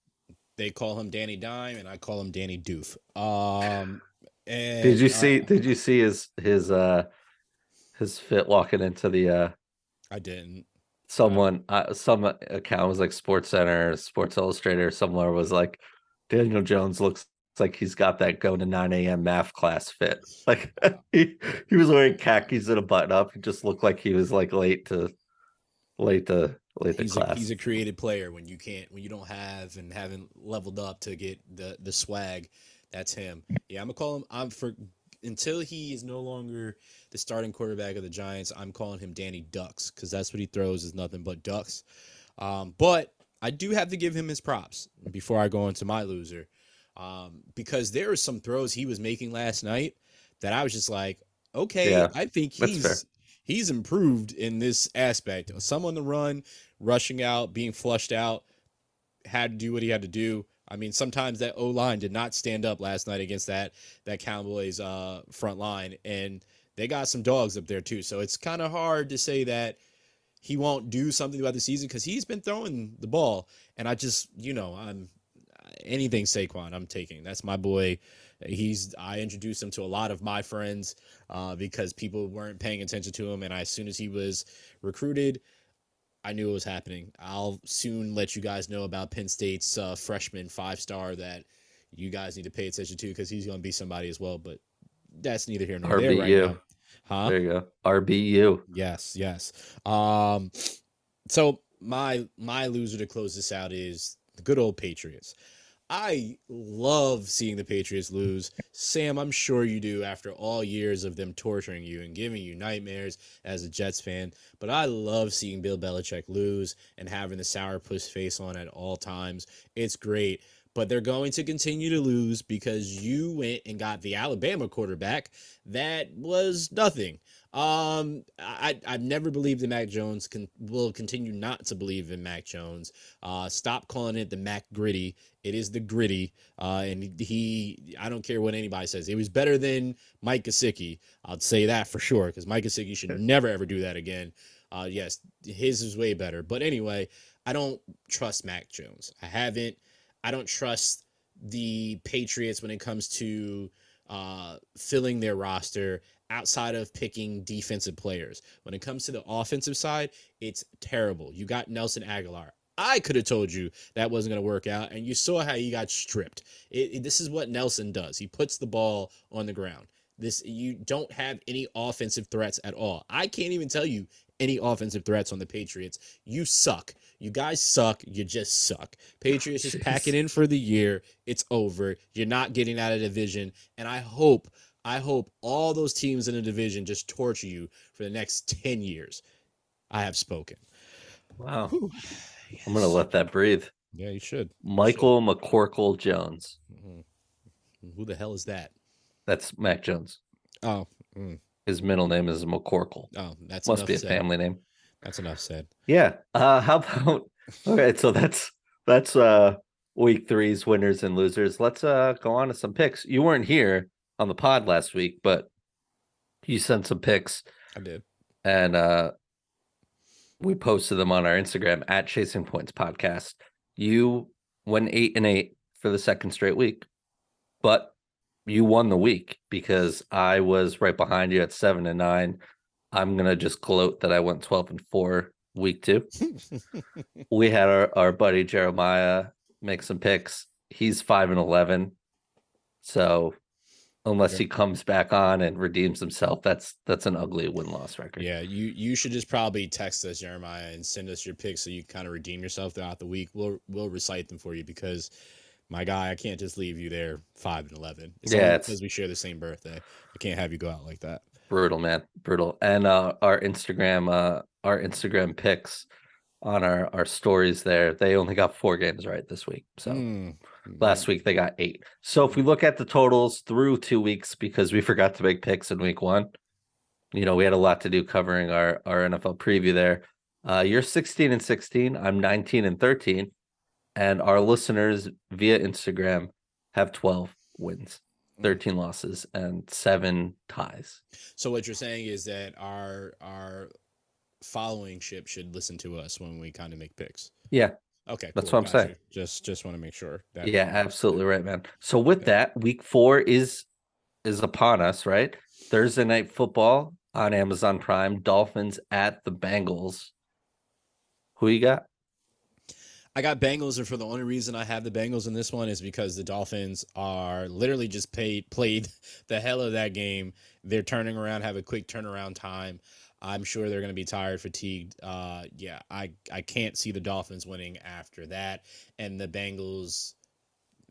They call him Danny Dime, and I call him Danny Doof. Um, and, Did you uh, see? Did you see his his uh his fit walking into the uh I didn't. someone uh, some account was like Sports Center, Sports Illustrator, somewhere was like Daniel Jones looks like he's got that going to 9 a.m. math class fit. Like he he was wearing khakis and a button up. He just looked like he was like late to late to late to He's a, class. he's a creative player. When you can't, when you don't have and haven't leveled up to get the the swag, that's him. Yeah, I'm gonna call him. I'm for until he is no longer the starting quarterback of the Giants. I'm calling him Danny Ducks because that's what he throws is nothing but ducks. Um, but I do have to give him his props before I go into my loser, um, because there are some throws he was making last night that I was just like, okay, Yeah, I think he's. He's improved in this aspect. Some on the run, rushing out, being flushed out, had to do what he had to do. I mean, sometimes that O line did not stand up last night against that that Cowboys uh, front line, and they got some dogs up there too. So it's kind of hard to say that he won't do something about the season because he's been throwing the ball, and I just, you know, I'm anything Saquon, I'm taking. That's my boy. He's I introduced him to a lot of my friends uh, because people weren't paying attention to him, and I, as soon as he was recruited, I knew it was happening. I'll soon let you guys know about Penn State's uh, freshman five star that you guys need to pay attention to because he's going to be somebody as well. But that's neither here nor there right now. Huh? There you go. RBU. Yes, yes. Um, so my my loser to close this out is the good old Patriots. I love seeing the Patriots lose. Sam, I'm sure you do after all years of them torturing you and giving you nightmares as a Jets fan. But I love seeing Bill Belichick lose and having the sourpuss face on at all times. It's great. But they're going to continue to lose because you went and got the Alabama quarterback that was nothing. Um, I I've never believed in Mac Jones. Can will continue not to believe in Mac Jones. Uh, stop calling it the Mac Griddy. It is the Griddy. Uh, and he, I don't care what anybody says. It was better than Mike Gesicki. I'll say that for sure because Mike Gesicki should never ever do that again. Uh, yes, his is way better. But anyway, I don't trust Mac Jones. I haven't. I don't trust the Patriots when it comes to uh, filling their roster outside of picking defensive players. When it comes to the offensive side, it's terrible. You got Nelson Agholor. I could have told you that wasn't going to work out, and you saw how he got stripped. It, it- this is what Nelson does. He puts the ball on the ground. This you don't have any offensive threats at all. I can't even tell you any offensive threats on the Patriots. You suck. You guys suck. You just suck. Patriots just packing in for the year. It's over. You're not getting out of the division. And I hope, I hope all those teams in the division just torture you for the next 10 years. I have spoken. Wow. Whew. I'm gonna let that breathe. Yeah, you should. Michael McCorkle Jones. Mhm. Who the hell is that? That's Mac Jones. Oh, mm, His middle name is McCorkle. oh, that's Must be a said. family name. That's enough said. Yeah. Uh how about okay, so that's that's uh week three's winners and losers. Let's uh go on to some picks. You weren't here on the pod last week, but you sent some picks I did. and uh we posted them on our Instagram at Chasing Points Podcast. You went eight and eight for the second straight week, but you won the week because I was right behind you at seven and nine. I'm gonna just gloat that I went twelve and four week two. We had our, our buddy Jeremiah make some picks. He's five and eleven. So unless he comes back on and redeems himself, that's that's an ugly win loss record. yeah, you you should just probably text us, Jeremiah, and send us your picks so you kind of redeem yourself throughout the week. We'll we'll recite them for you because my guy, I can't just leave you there five and eleven. It's Yeah, it's- because we share the same birthday. I can't have you go out like that. brutal man brutal and uh our instagram uh our instagram picks on our our stories there they only got four games right this week so Mm, last week they got eight so if we look at the totals through two weeks because we forgot to make picks in week one you know we had a lot to do covering our our nfl preview there uh you're 16 and 16 i'm 19 and 13 and our listeners via instagram have 12 wins Mm. 13 losses and seven ties So what you're saying is that our our following ship should listen to us when we kind of make picks. yeah Okay, That's cool, what I'm got saying. you. Just just want to make sure. That Yeah, absolutely right, man. So with Okay. that, week four is is upon us, right? Thursday night football on Amazon Prime, Dolphins at the Bengals. Who you got? I got Bengals, and for the only reason I have the Bengals in this one is because the Dolphins are literally just paid played the hell of that game. They're turning around, have a quick turnaround time. I'm sure they're going to be tired, fatigued. Uh, yeah, I I can't see the Dolphins winning after that, and the Bengals.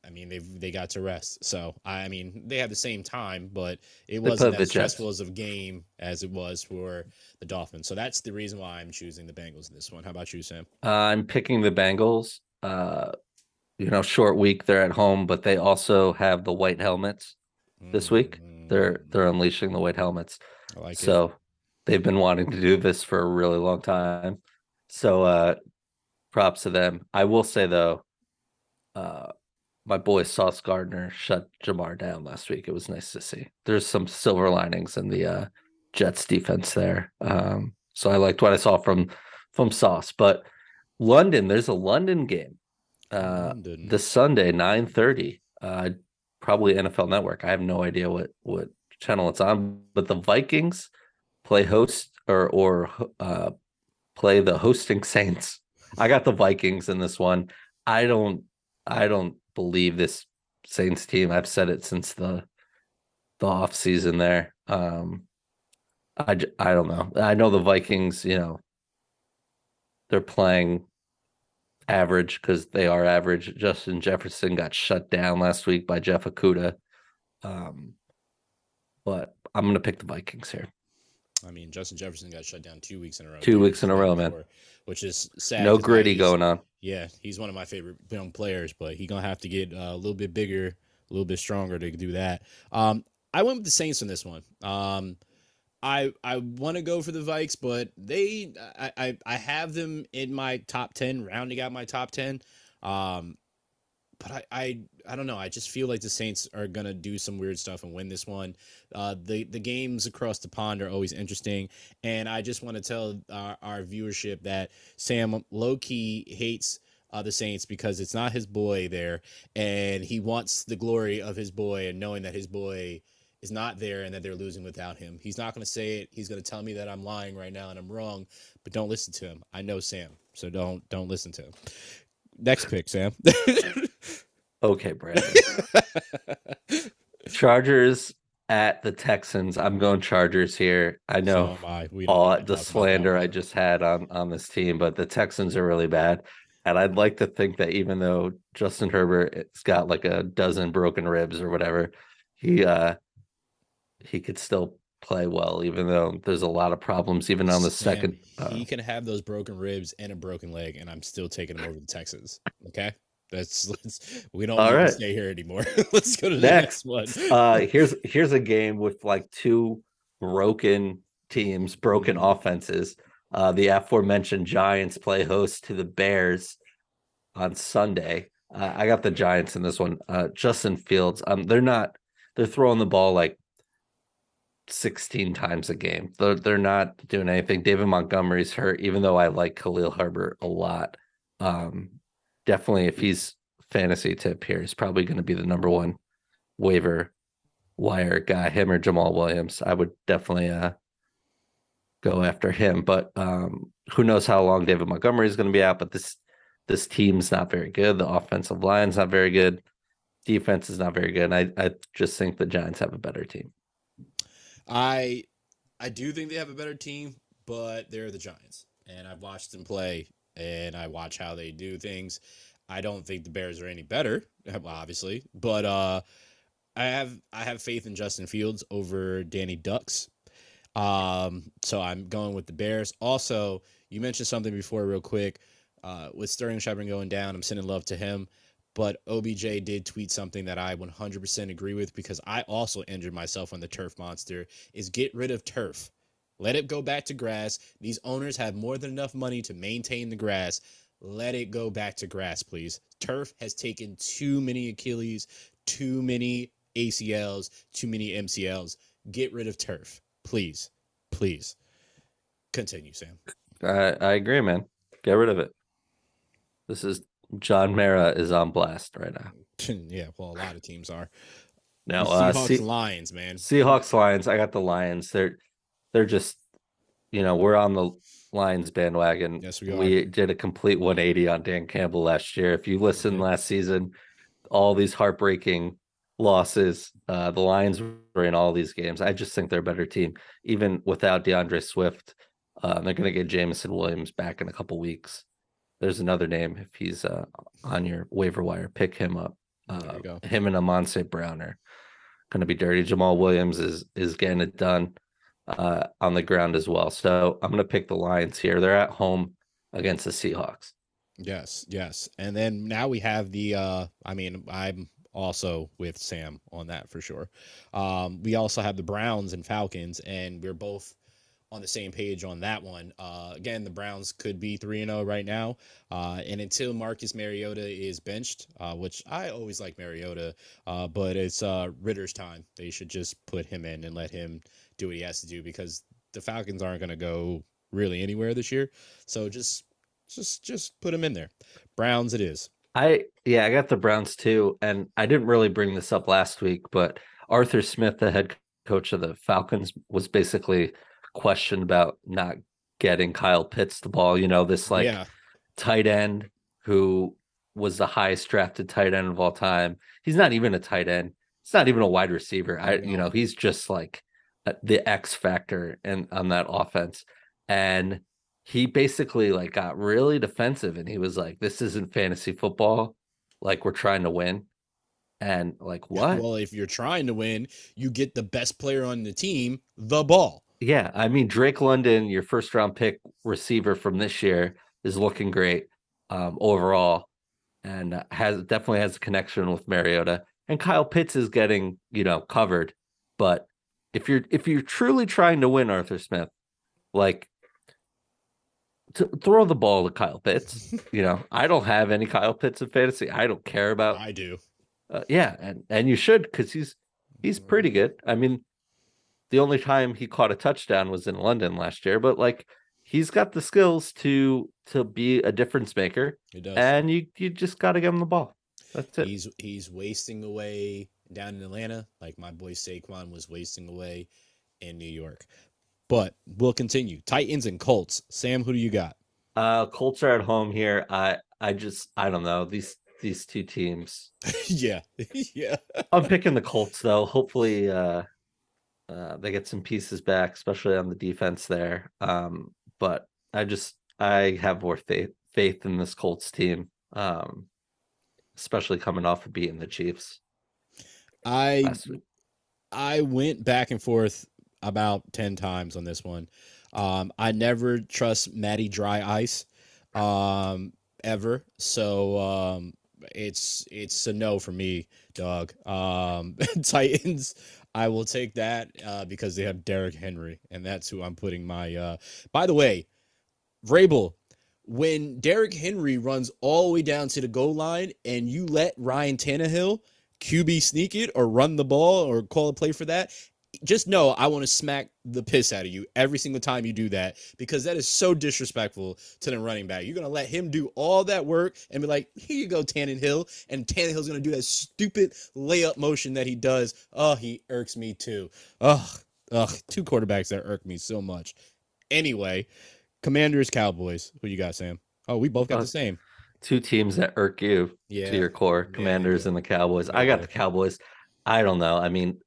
I mean, they they got to rest, so I mean they had the same time, but it They wasn't as stressful as of game as it was for the Dolphins. So that's the reason why I'm choosing the Bengals in this one. How about you, Sam? Uh, I'm picking the Bengals. Uh, you know, short week. They're at home, but they also have the white helmets this week. They're Mm, they're unleashing the white helmets. I like it. so they've been wanting to do this for a really long time. So uh props to them. I will say though, uh my boy Sauce Gardner shut Ja'Marr down last week. It was nice to see. There's some silver linings in the uh Jets defense there. Um so I liked what I saw from from Sauce. But London, there's a London game. Uh London. this Sunday, 9:30. Uh probably NFL Network. I have no idea what what channel it's on, but the Vikings play host or or uh play the hosting Saints. I got the Vikings in this one. I don't I don't believe this Saints team. I've said it since the the off season there. Um I I don't know. I know the Vikings, you know, they're playing average because they are average. Justin Jefferson got shut down last week by Jeff Okudah. Um, but I'm gonna pick the Vikings here. I mean, Justin Jefferson got shut down two weeks in a row. Two weeks in a row, man. before, Which is sad. no griddy going on. Yeah, he's one of my favorite young players, but he's gonna have to get uh, a little bit bigger, a little bit stronger to do that. Um, I went with the Saints in this one. Um, I I want to go for the Vikes, but they I, I I have them in my top ten, rounding out my top ten. Um, but I, I I don't know. I just feel like the Saints are gonna do some weird stuff and win this one. Uh, the the games across the pond are always interesting, and I just want to tell our, our viewership that Sam low key hates uh, the Saints because it's not his boy there, and he wants the glory of his boy and knowing that his boy is not there and that they're losing without him. He's not going to say it. He's going to tell me that I'm lying right now and I'm wrong, but don't listen to him. I know Sam, so don't don't listen to him. Next pick, Sam. Okay, Brandon. Chargers at the Texans. I'm going Chargers here. I know So I. All the talk about that slander I just had on on this team, but the Texans are really bad. And I'd like to think that even though Justin Herbert has got like a dozen broken ribs or whatever, he uh he could still play well, even though there's a lot of problems even on the Sam, second. Uh, he can have those broken ribs and a broken leg, and I'm still taking him over the Texans. Okay, that's let's, we don't need right. to stay here anymore. let's go to the Next, next one. uh here's here's a game with like two broken teams, broken Mhm. offenses. Uh the aforementioned Giants play host to the Bears on Sunday. Uh, I got the Giants in this one. Uh Justin Fields, um they're not they're throwing the ball like 16 times a game. They're they're not doing anything. David Montgomery's hurt, even though I like Khalil Herbert a lot. Um definitely if he's fantasy tip here, he's probably going to be the number one waiver wire guy, him or Jamaal Williams. I would definitely uh go after him. But um who knows how long David Montgomery is going to be out, but this this team's not very good. The offensive line's not very good. Defense is not very good. And I, I just think the Giants have a better team. I I do think they have a better team, but they're the Giants, and I've watched them play, and I watch how they do things. I don't think the Bears are any better, obviously, but uh, I have I have faith in Justin Fields over Danny Ducks. Um, so I'm going with the Bears. Also, you mentioned something before, real quick, uh, with Sterling Shepard going down. I'm sending love to him. But OBJ did tweet something that I 100% agree with because I also injured myself on the turf monster. Is get rid of turf. Let it go back to grass. These owners have more than enough money to maintain the grass. Let it go back to grass, please. Turf has taken too many Achilles, too many ACLs, too many MCLs. Get rid of turf, please. Please. Continue, Sam. I, I agree, man. Get rid of it. This is John Mara is on blast right now. yeah, well, a lot of teams are. Now, uh, Seahawks see- Lions, man. Seahawks Lions. I got the Lions. They're they're just you know we're on the Lions bandwagon. Yes, we are. We did a complete 180 on Dan Campbell last year. If you listened did. last season, all these heartbreaking losses. Uh, the Lions were in all these games. I just think they're a better team, even without D'Andre Swift. Uh, they're going to get Jameson Williams back in a couple weeks. There's another name if he's uh, on your waiver wire. Pick him up. Uh, him and Amon St. Brown are going to be dirty. Jamaal Williams is is getting it done uh, on the ground as well. So I'm going to pick the Lions here. They're at home against the Seahawks. Yes, yes. And then now we have the uh I mean, I'm also with Sam on that for sure. Um we also have the Browns and Falcons and we're both on the same page on that one. Uh again, the Browns could be 3 and 0 right now. Uh and until Marcus Mariota is benched, uh which I always like Mariota, uh but it's uh Ridder's time. They should just put him in and let him do what he has to do because the Falcons aren't going to go really anywhere this year. So just just just put him in there. Browns it is. I yeah, I got the Browns too, and I didn't really bring this up last week, but Arthur Smith, the head coach of the Falcons, was basically questioned about not getting Kyle Pitts the ball. You know, this like yeah, tight end who was the highest drafted tight end of all time. He's not even a tight end. It's not even a wide receiver. I you know, he's just like the X factor and on that offense. And he basically like got really defensive and he was like this isn't fantasy football. Like we're trying to win. And like what? Well, if you're trying to win, you get the best player on the team the ball. Yeah, I mean Drake London, your first round pick receiver from this year, is looking great um, overall, and uh, has definitely has a connection with Mariota. And Kyle Pitts is getting you know covered, but if you're if you're truly trying to win, Arthur Smith, like to throw the ball to Kyle Pitts. you know, I don't have any Kyle Pitts in fantasy. I don't care about. I do. Uh, yeah, and and you should because he's he's pretty good. I mean, the only time he caught a touchdown was in London last year, but like he's got the skills to to be a difference maker, It does. and you you just got to give him the ball. That's it. He's he's wasting away down in Atlanta, like my boy Saquon was wasting away in New York. But we'll continue. Titans and Colts. Sam, who do you got? Uh, Colts are at home here. I I just I don't know these these two teams. yeah, yeah. I'm picking the Colts though. Hopefully, uh, Uh, they get some pieces back, especially on the defense there. Um, but I just I have more faith faith in this Colts team, um, especially coming off of beating the Chiefs I. I went back and forth about 10 times on this one. Um, I never trust Matty Dry Ice um, ever. So um, it's it's a no for me, dog. Um, Titans, I will take that uh, because they have Derrick Henry, and that's who I'm putting my. Uh... By the way, Vrabel, when Derrick Henry runs all the way down to the goal line and you let Ryan Tannehill QB sneak it or run the ball or call a play for that, just know I want to smack the piss out of you every single time you do that because that is so disrespectful to the running back. You're gonna let him do all that work and be like, "Here you go, Tannehill," and Tannehill's gonna do that stupid layup motion that he does. Oh, he irks me too. Ugh, ugh, two quarterbacks that irk me so much. Anyway, Commanders, Cowboys. Who you got, Sam? Oh, we both got the same. Two teams that irk you Yeah. to your core, Commanders yeah. and the Cowboys. I got the Cowboys. I don't know. I mean,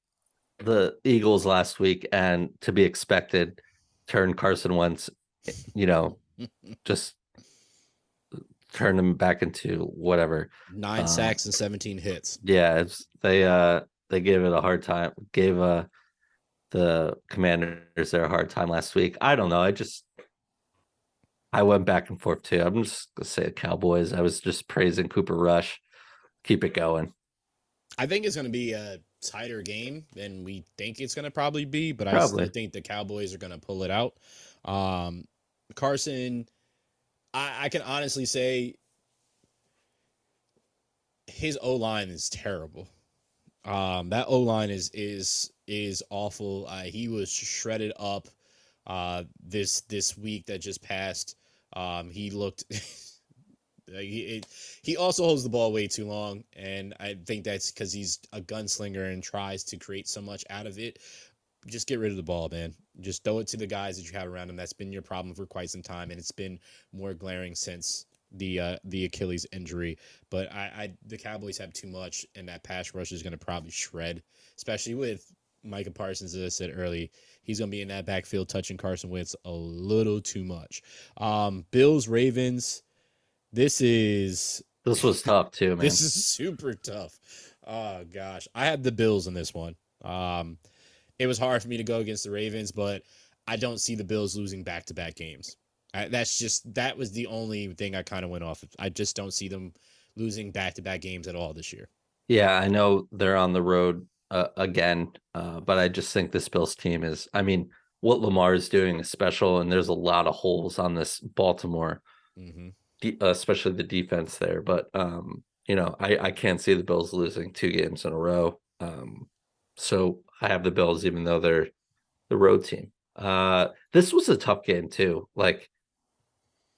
the Eagles last week, and to be expected, turned Carson Wentz, you know, just turn him back into whatever. Nine Uh, sacks and 17 hits. Yeah, it's, they uh they gave it a hard time. Gave uh the Commanders their hard time last week. I don't know. I just I went back and forth too. I'm just gonna say Cowboys. I was just praising Cooper Rush. Keep it going. I think it's going to be a tighter game than we think it's going to probably be, but I Probably. still think the Cowboys are going to pull it out. Um, Carson, I, I can honestly say his O line is terrible. Um, that O line is is is awful. Uh, he was shredded up uh, this this week that just passed. Um, he looked. he, it, he also holds the ball way too long, and I think that's because he's a gunslinger and tries to create so much out of it. Just get rid of the ball, man. Just throw it to the guys that you have around him. That's been your problem for quite some time, and it's been more glaring since the uh, the Achilles injury. But I, I the Cowboys have too much, and that pass rush is going to probably shred, especially with Micah Parsons. As I said early, he's going to be in that backfield touching Carson Wentz a little too much. Um, Bills Ravens. This is This was tough too, man. this is super tough. Oh gosh, I had the Bills in this one. Um, it was hard for me to go against the Ravens, but I don't see the Bills losing back to back games. I, that's just that was the only thing I kind of went off. of. I just don't see them losing back to back games at all this year. Yeah, I know they're on the road uh, again, uh, but I just think this Bills team is. I mean, what Lamar is doing is special, and there's a lot of holes on this Baltimore, hmm de- uh, especially the defense there. But um, you know, I I can't see the Bills losing two games in a row. Um, so I have the Bills, even though they're the road team. Uh, this was a tough game too. Like,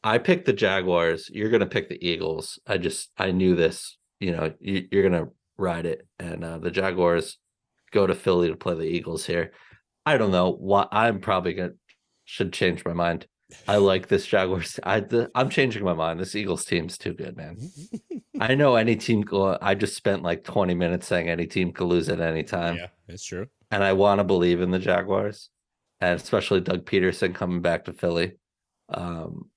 I picked the Jaguars. You're gonna pick the Eagles. I just I knew this. You know, you, you're gonna ride it, and uh, the Jaguars go to Philly to play the Eagles here. I don't know why. I'm probably gonna should change my mind. I like this Jaguars. I the, I'm changing my mind. This Eagles team's too good, man. I know any team. Go, I just spent like 20 minutes saying any team could lose at any time, yeah, it's true. and I want to believe in the Jaguars, and especially Doug Pederson coming back to Philly. Um,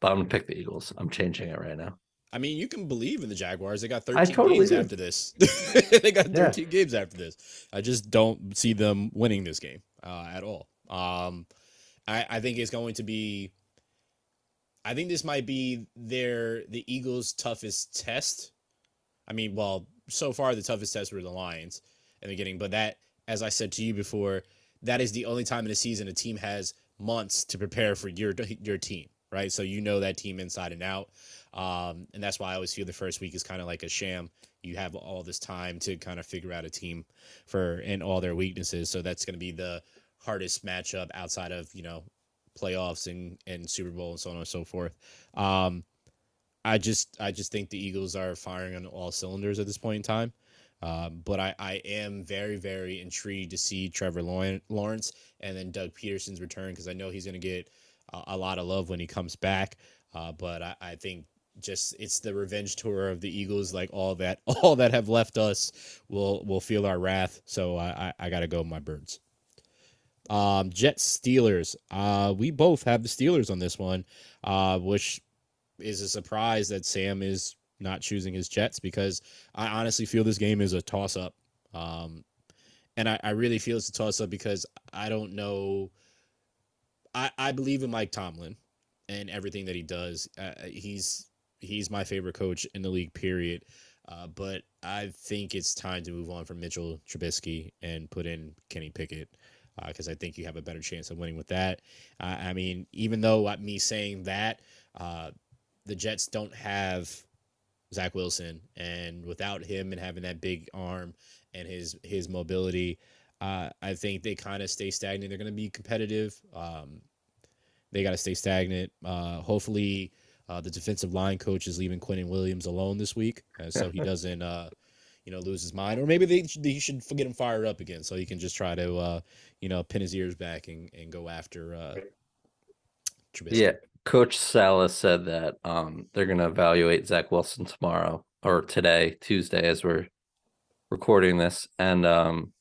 but I'm gonna pick the Eagles. I'm changing it right now. I mean, you can believe in the Jaguars. They got 13 totally games do. after this. they got Yeah. 13 games after this. I just don't see them winning this game uh, at all. Um, I, I think it's going to be. I think this might be their the Eagles' toughest test. I mean, well, so far the toughest test were the Lions in the beginning, but that, as I said to you before, that is the only time in the season a team has months to prepare for your your team, right? So you know that team inside and out. Um, and that's why I always feel the first week is kind of like a sham. You have all this time to kind of figure out a team for and all their weaknesses. So that's going to be the hardest matchup outside of you know playoffs and and Super Bowl and so on and so forth. Um, I just I just think the Eagles are firing on all cylinders at this point in time. Um, but I, I am very, very intrigued to see Trevor Lawrence and then Doug Pederson's return because I know he's going to get a, a lot of love when he comes back. Uh, but I, I think just it's the revenge tour of the Eagles. Like all that, all that have left us will will feel our wrath. So I I, I got to go my birds. Um, Jets Steelers. Uh, we both have the Steelers on this one, uh, which is a surprise that Sam is not choosing his Jets because I honestly feel this game is a toss up. Um, and I, I really feel it's a toss up because I don't know. I, I believe in Mike Tomlin and everything that he does. Uh, he's he's my favorite coach in the league, period. Uh, but I think it's time to move on from Mitchell Trubisky and put in Kenny Pickett because uh, I think you have a better chance of winning with that. Uh, I mean, even though me saying that, uh, the Jets don't have Zach Wilson, and without him and having that big arm and his his mobility, uh, I think they kind of stay stagnant. They're going to be competitive. Um, they got to stay stagnant. Uh, hopefully, uh, the defensive line coach is leaving Quinnen Williams alone this week, uh, so he doesn't, uh, you know, lose his mind. Or maybe they they should get him fired up again, so he can just try to, uh, you know, pin his ears back and, and go after. Uh, Trubisky. Yeah, Coach Saleh said that um, they're going to evaluate Zach Wilson tomorrow or today, Tuesday, as we're recording this, and um,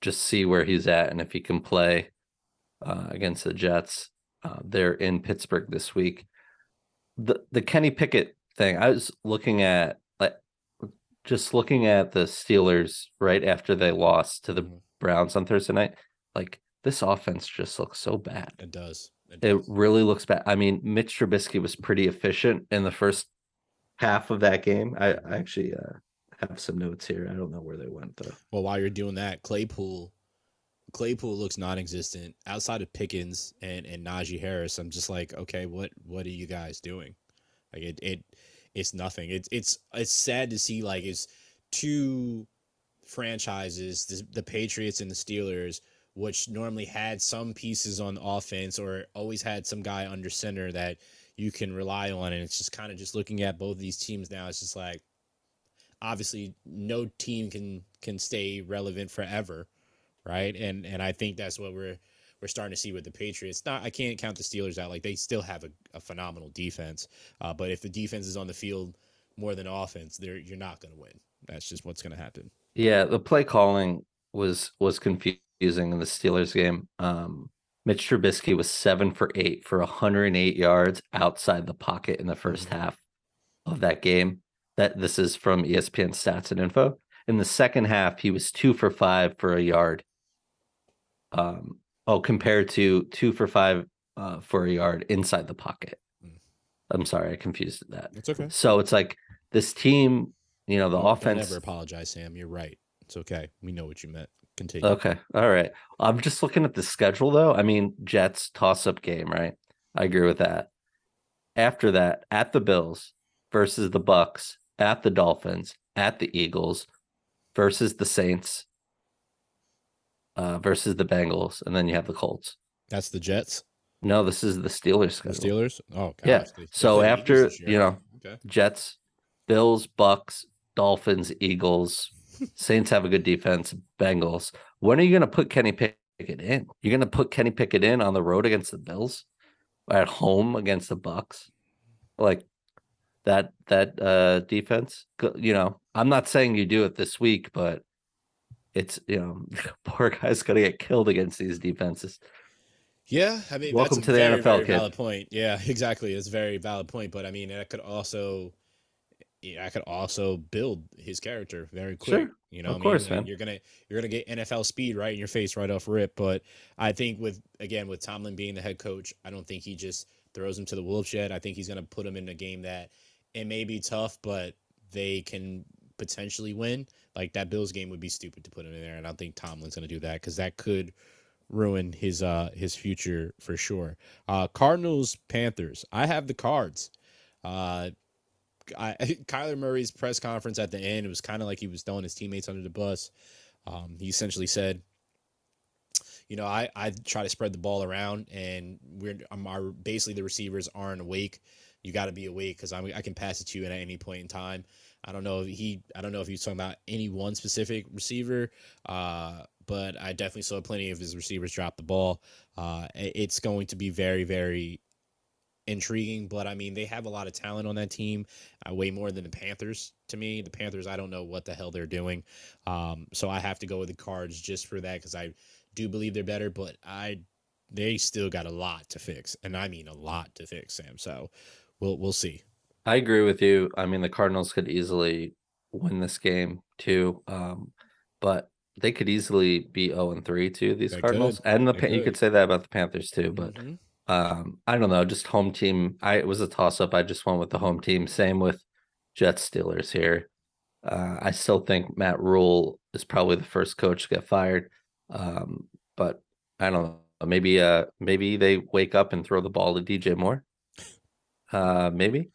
just see where he's at and if he can play uh, against the Jets. Uh, they're in Pittsburgh this week. The the Kenny Pickett thing, I was looking at like just looking at the Steelers right after they lost to the mm-hmm. Browns on Thursday night. Like this offense just looks so bad. It does. It, really looks bad. I mean, Mitch Trubisky was pretty efficient in the first half of that game. I, I actually uh, have some notes here. I don't know where they went though. Well, while you're doing that, Claypool, Claypool looks non-existent outside of Pickens and and Najee Harris. I'm just like, okay, what what are you guys doing? Like it it it's nothing. It's it's it's sad to see like it's two franchises, the, the Patriots and the Steelers which normally had some pieces on offense or always had some guy under center that you can rely on. And it's just kind of just looking at both these teams now, it's just like obviously no team can can stay relevant forever, right? And and I think that's what we're we're starting to see with the Patriots. Not I can't count the Steelers out; like they still have a, a phenomenal defense. Uh, but if the defense is on the field more than offense, there you're not going to win. That's just what's going to happen. Yeah, the play calling was was confusing in the Steelers game. Um, Mitch Trubisky was seven for eight for 108 yards outside the pocket in the 1st mm-hmm. half of that game. That this is from ESPN stats and info. In the second half, he was two for five for a yard. Um, oh, compared to two for five uh, for a yard inside the pocket. Mm. I'm sorry, I confused that. It's okay. So it's like this team, you know, the don't, offense. Never apologize, Sam. You're right. It's okay. We know what you meant. Continue. Okay. All right. I'm just looking at the schedule though. I mean, Jets toss up game, right? I agree with that. After that, at the Bills versus the Bucks, at the Dolphins, at the Eagles versus the Saints, uh, versus the Bengals, and then you have the Colts. That's the Jets. No, this is the Steelers. Schedule. The Steelers. Oh, gosh. yeah. So after you know, okay. Jets, Bills, Bucks, Dolphins, Eagles, Saints have a good defense. Bengals. When are you going to put Kenny Pickett in? You're going to put Kenny Pickett in on the road against the Bills, at home against the Bucks, like that that uh defense. You know, I'm not saying you do it this week, but it's you know, poor guy's going to get killed against these defenses. Yeah, I mean, welcome to the very, NFL, very kid. Valid point. Yeah, exactly. It's a very valid point, but I mean, it could also I could also build his character very quick. Sure. You know, of I mean? course, man. You're gonna you're gonna get NFL speed right in your face right off rip. But I think with again with Tomlin being the head coach, I don't think he just throws him to the wolves yet. I think he's gonna put him in a game that it may be tough, but they can potentially win. Like that Bills game would be stupid to put him in there, and I don't think Tomlin's gonna do that because that could ruin his uh his future for sure. Uh Cardinals Panthers. I have the cards. Uh I, Kyler Murray's press conference at the end, it was kind of like he was throwing his teammates under the bus. Um, he essentially said, you know, I, I try to spread the ball around, and we're I'm our basically the receivers aren't awake. You got to be awake because I can pass it to you at any point in time. I don't know if he I don't know if he's talking about any one specific receiver, uh, but I definitely saw plenty of his receivers drop the ball. Uh, it's going to be very very intriguing, but I mean, they have a lot of talent on that team, uh, way more than the Panthers to me. The Panthers, I don't know what the hell they're doing. Um, so I have to go with the Cards just for that because I do believe they're better, but I they still got a lot to fix, and I mean a lot to fix, Sam. So we'll we'll see. I agree with you. I mean, the Cardinals could easily win this game too, um, but they could easily be zero and three too. These They Cardinals could. and the They Pan- you could. could say that about the Panthers too, but Mhm. um, I don't know. Just home team. I it was a toss up. I just went with the home team. Same with Jets Steelers here. Uh, I still think Matt Rhule is probably the first coach to get fired. Um, but I don't know. Maybe uh maybe they wake up and throw the ball to DJ Moore. Uh maybe.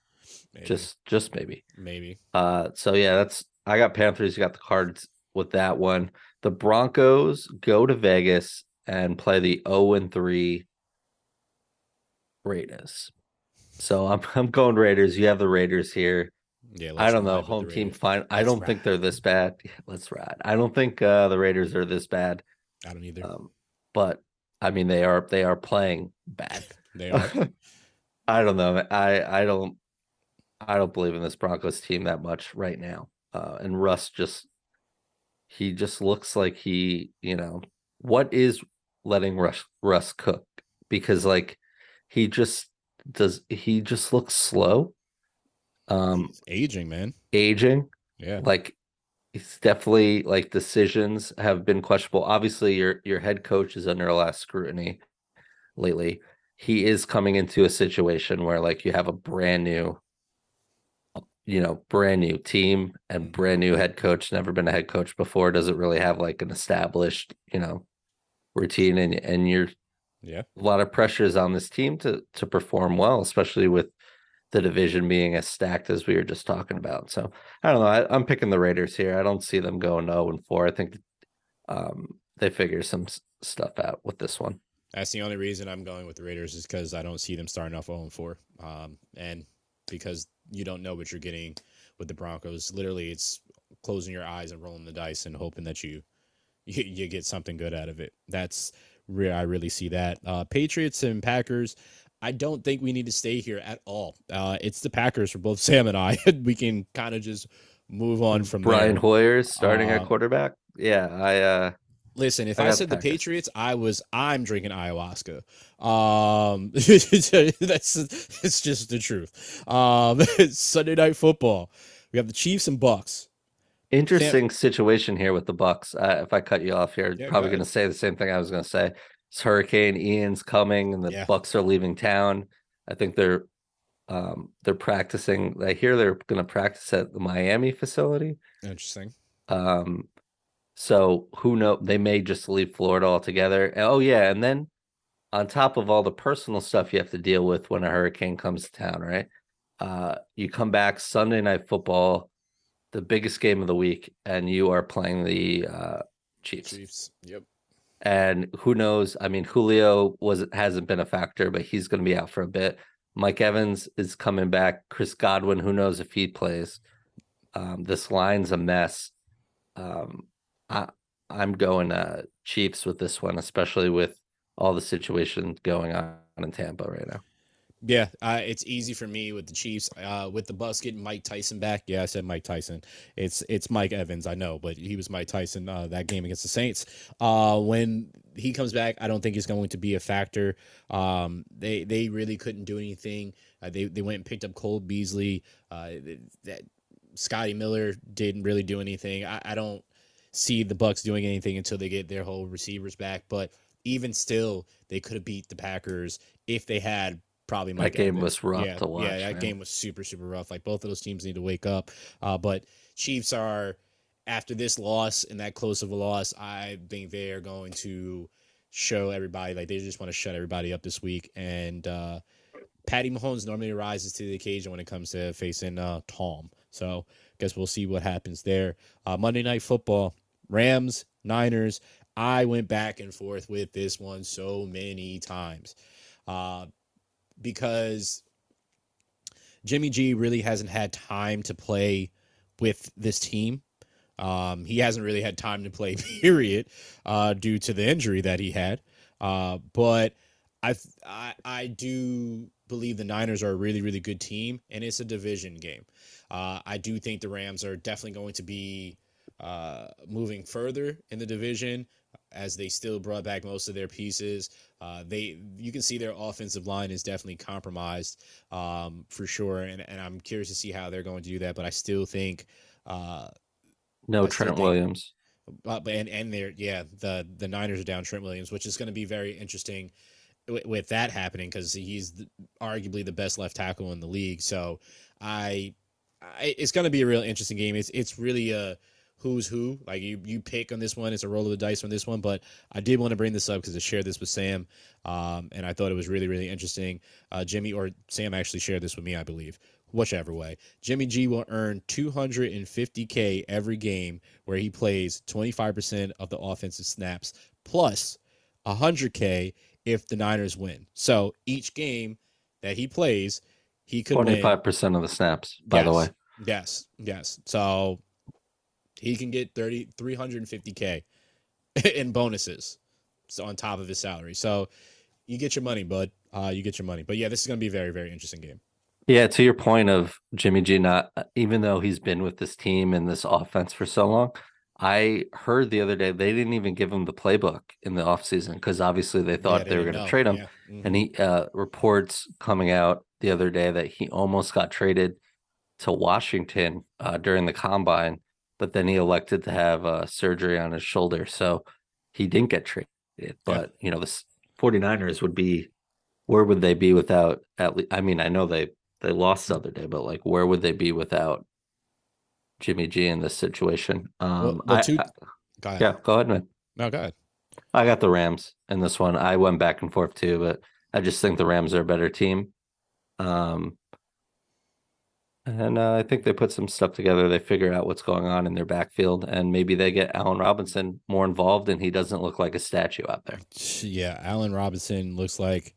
Maybe, Just just maybe. maybe. Uh so yeah, that's I got Panthers, you got the cards with that one. The Broncos go to Vegas and play the 0 and 3 Raiders. So I'm I'm going Raiders. You have the Raiders here. Yeah, I don't know. ride Home team fine. I Let's don't think they're this bad. Yeah, let's ride. I don't think uh the Raiders are this bad. I don't either. Um but I mean they are they are playing bad. they are. I don't know. I I don't I don't believe in this Broncos team that much right now. Uh and Russ just he just looks like he, you know, what is letting Russ Russ cook? Because like he just does he just looks slow. Um He's aging, man. aging Yeah. like it's definitely like decisions have been questionable. Obviously, your your head coach is under a lot of scrutiny lately. He is coming into a situation where like you have a brand new, you know, brand new team and Mhm. brand new head coach, never been a head coach before, doesn't really have like an established, you know, routine and and you're Yeah. a lot of pressures on this team to to perform well, especially with the division being as stacked as we were just talking about. So I don't know. I, I'm picking the Raiders here. I don't see them going 0 and 4. I think um, they figure some s- stuff out with this one. That's the only reason I'm going with the Raiders is because I don't see them starting off 0 and 4. Um, and because you don't know what you're getting with the Broncos. Literally, it's closing your eyes and rolling the dice and hoping that you you, you get something good out of it. That's where I really see that. Uh, Patriots and Packers. I don't think we need to stay here at all. Uh, it's the Packers for both Sam and I. we can kind of just move on from Brian there. Hoyer's starting Uh, at quarterback. Yeah, I uh Listen, if I I, said the. Patriots, I was I'm drinking ayahuasca. Um, that's it's just the truth. Um, Sunday night football. We have the Chiefs and Bucks. interesting situation here with the Bucks. Uh, if I cut you off here, Yeah, probably going to say the same thing I was going to say. It's Hurricane Ian's coming, and the Yeah. Bucks are leaving town. I think they're um they're practicing. I hear they're going to practice at the Miami facility. Interesting. Um, so who know? They may just leave Florida altogether. Oh yeah, and then on top of all the personal stuff you have to deal with when a hurricane comes to town, right? Uh, you come back Sunday night football, the biggest game of the week, and you are playing the uh, Chiefs. Chiefs. Yep. And who knows? I mean, Julio was hasn't been a factor, but he's going to be out for a bit. Mike Evans is coming back. Chris Godwin, who knows if he plays? Um, this line's a mess. Um, I I'm going uh, Chiefs with this one, especially with all the situation going on in Tampa right now. Yeah, uh, it's easy for me with the Chiefs. Uh, with the Bucks getting Mike Tyson back. Yeah, I said Mike Tyson. It's it's Mike Evans. I know, but he was Mike Tyson uh, that game against the Saints. Uh, when he comes back, I don't think he's going to be a factor. Um, they they really couldn't do anything. Uh, they they went and picked up Cole Beasley. Uh, that Scotty Miller didn't really do anything. I, I don't see the Bucks doing anything until they get their whole receivers back. But even still, they could have beat the Packers if they had probably That Mike game Evans. was rough yeah, to watch, Yeah, that man. game was super super rough. Like both of those teams need to wake up. Uh, but Chiefs are after this loss and that close of a loss, I think they are going to show everybody like they just want to shut everybody up this week. And uh, Patty Mahomes normally rises to the occasion when it comes to facing uh, Tom. So I guess we'll see what happens there. Uh, Monday Night Football, Rams, Niners. I went back and forth with this one so many times uh, because Jimmy G really hasn't had time to play with this team. Um, he hasn't really had time to play, period, uh, due to the injury that he had. Uh, but I, I I do believe the Niners are a really really good team, and it's a division game. Uh, I do think the Rams are definitely going to be uh, moving further in the division. as they still brought back most of their pieces. Uh, they you can see their offensive line is definitely compromised um, for sure, and, and I'm curious to see how they're going to do that. But I still think uh, no I Trent think- Williams. uh, but and and they're yeah the the Niners are down Trent Williams, which is going to be very interesting with, with that happening because he's the, arguably the best left tackle in the league. So I, I it's going to be a real interesting game. It's it's really a who's who. Like you you pick on this one. It's a roll of the dice on this one. But I did want to bring this up because I shared this with Sam, um, and I thought it was really really interesting. Uh, Jimmy or Sam actually shared this with me, I believe. Whichever way, Jimmy G will earn 250k every game where he plays 25% of the offensive snaps plus 100k if the Niners win. So each game that he plays, he could Twenty win. five percent of the snaps, by the way. Yes, yes. So he can get 30 350k in bonuses so on top of his salary. So you get your money, bud. Uh, you get your money. But yeah, this is going to be a very very interesting game. Yeah, to your point of Jimmy G not even though he's been with this team and this offense for so long, I heard the other day they didn't even give him the playbook in the offseason because obviously they thought Yeah, they, were going to trade him. Yeah. Mhm. And he uh reports coming out the other day that he almost got traded to Washington uh during the combine, but then he elected to have uh surgery on his shoulder. So he didn't get traded. But you know, the s- 49ers would be where would they be without at least I mean, I know they they lost the other day, but like where would they be without Jimmy G in this situation? Um well, I- two- I- Go ahead. yeah, go ahead, man. No, go ahead. I got the Rams in this one. I went back and forth too, but I just think the Rams are a better team. Um, and uh, I think they put some stuff together. They figure out what's going on in their backfield, and maybe they get Allen Robinson more involved, and he doesn't look like a statue out there. Yeah, Allen Robinson looks like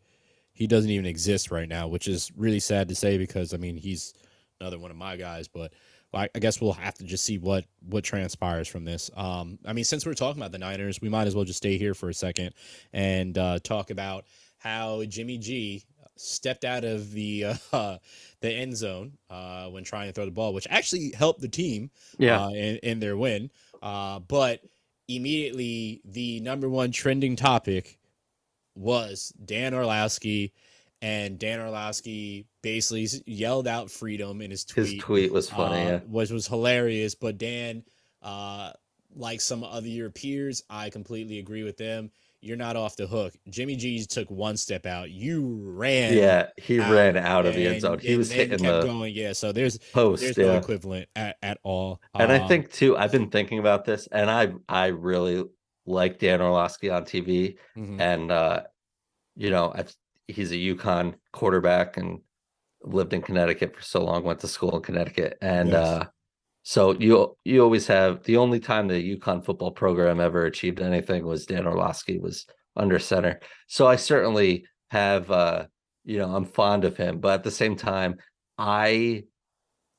he doesn't even exist right now, which is really sad to say because I mean he's another one of my guys, but I, guess we'll have to just see what what transpires from this. Um, I mean, since we're talking about the Niners, we might as well just stay here for a second and uh, talk about how Jimmy G stepped out of the uh, the end zone uh, when trying to throw the ball, which actually helped the team Yeah, uh, in, in their win. Uh, but immediately, the number one trending topic was Dan Orlovsky, and Dan Orlovsky basically yelled out freedom in his tweet, his tweet was funny. uh, yeah, which was hilarious. But Dan, uh, like some other your peers, I completely agree with them. You're not off the hook. Jimmy G took one step out. You ran. yeah, he out ran out of the end zone. He and was hitting kept the going. Yeah. So there's post. there's no equivalent at, at all. and I Um, think too. I've been thinking about this, and I I really like Dan Orlovsky on TV. mhm. and uh you know I've, he's a UConn quarterback and lived in connecticut for so long went to school in connecticut and Yes. uh so you you always have the only time the UConn football program ever achieved anything was dan orlovsky was under center so i certainly have uh you know i'm fond of him but at the same time i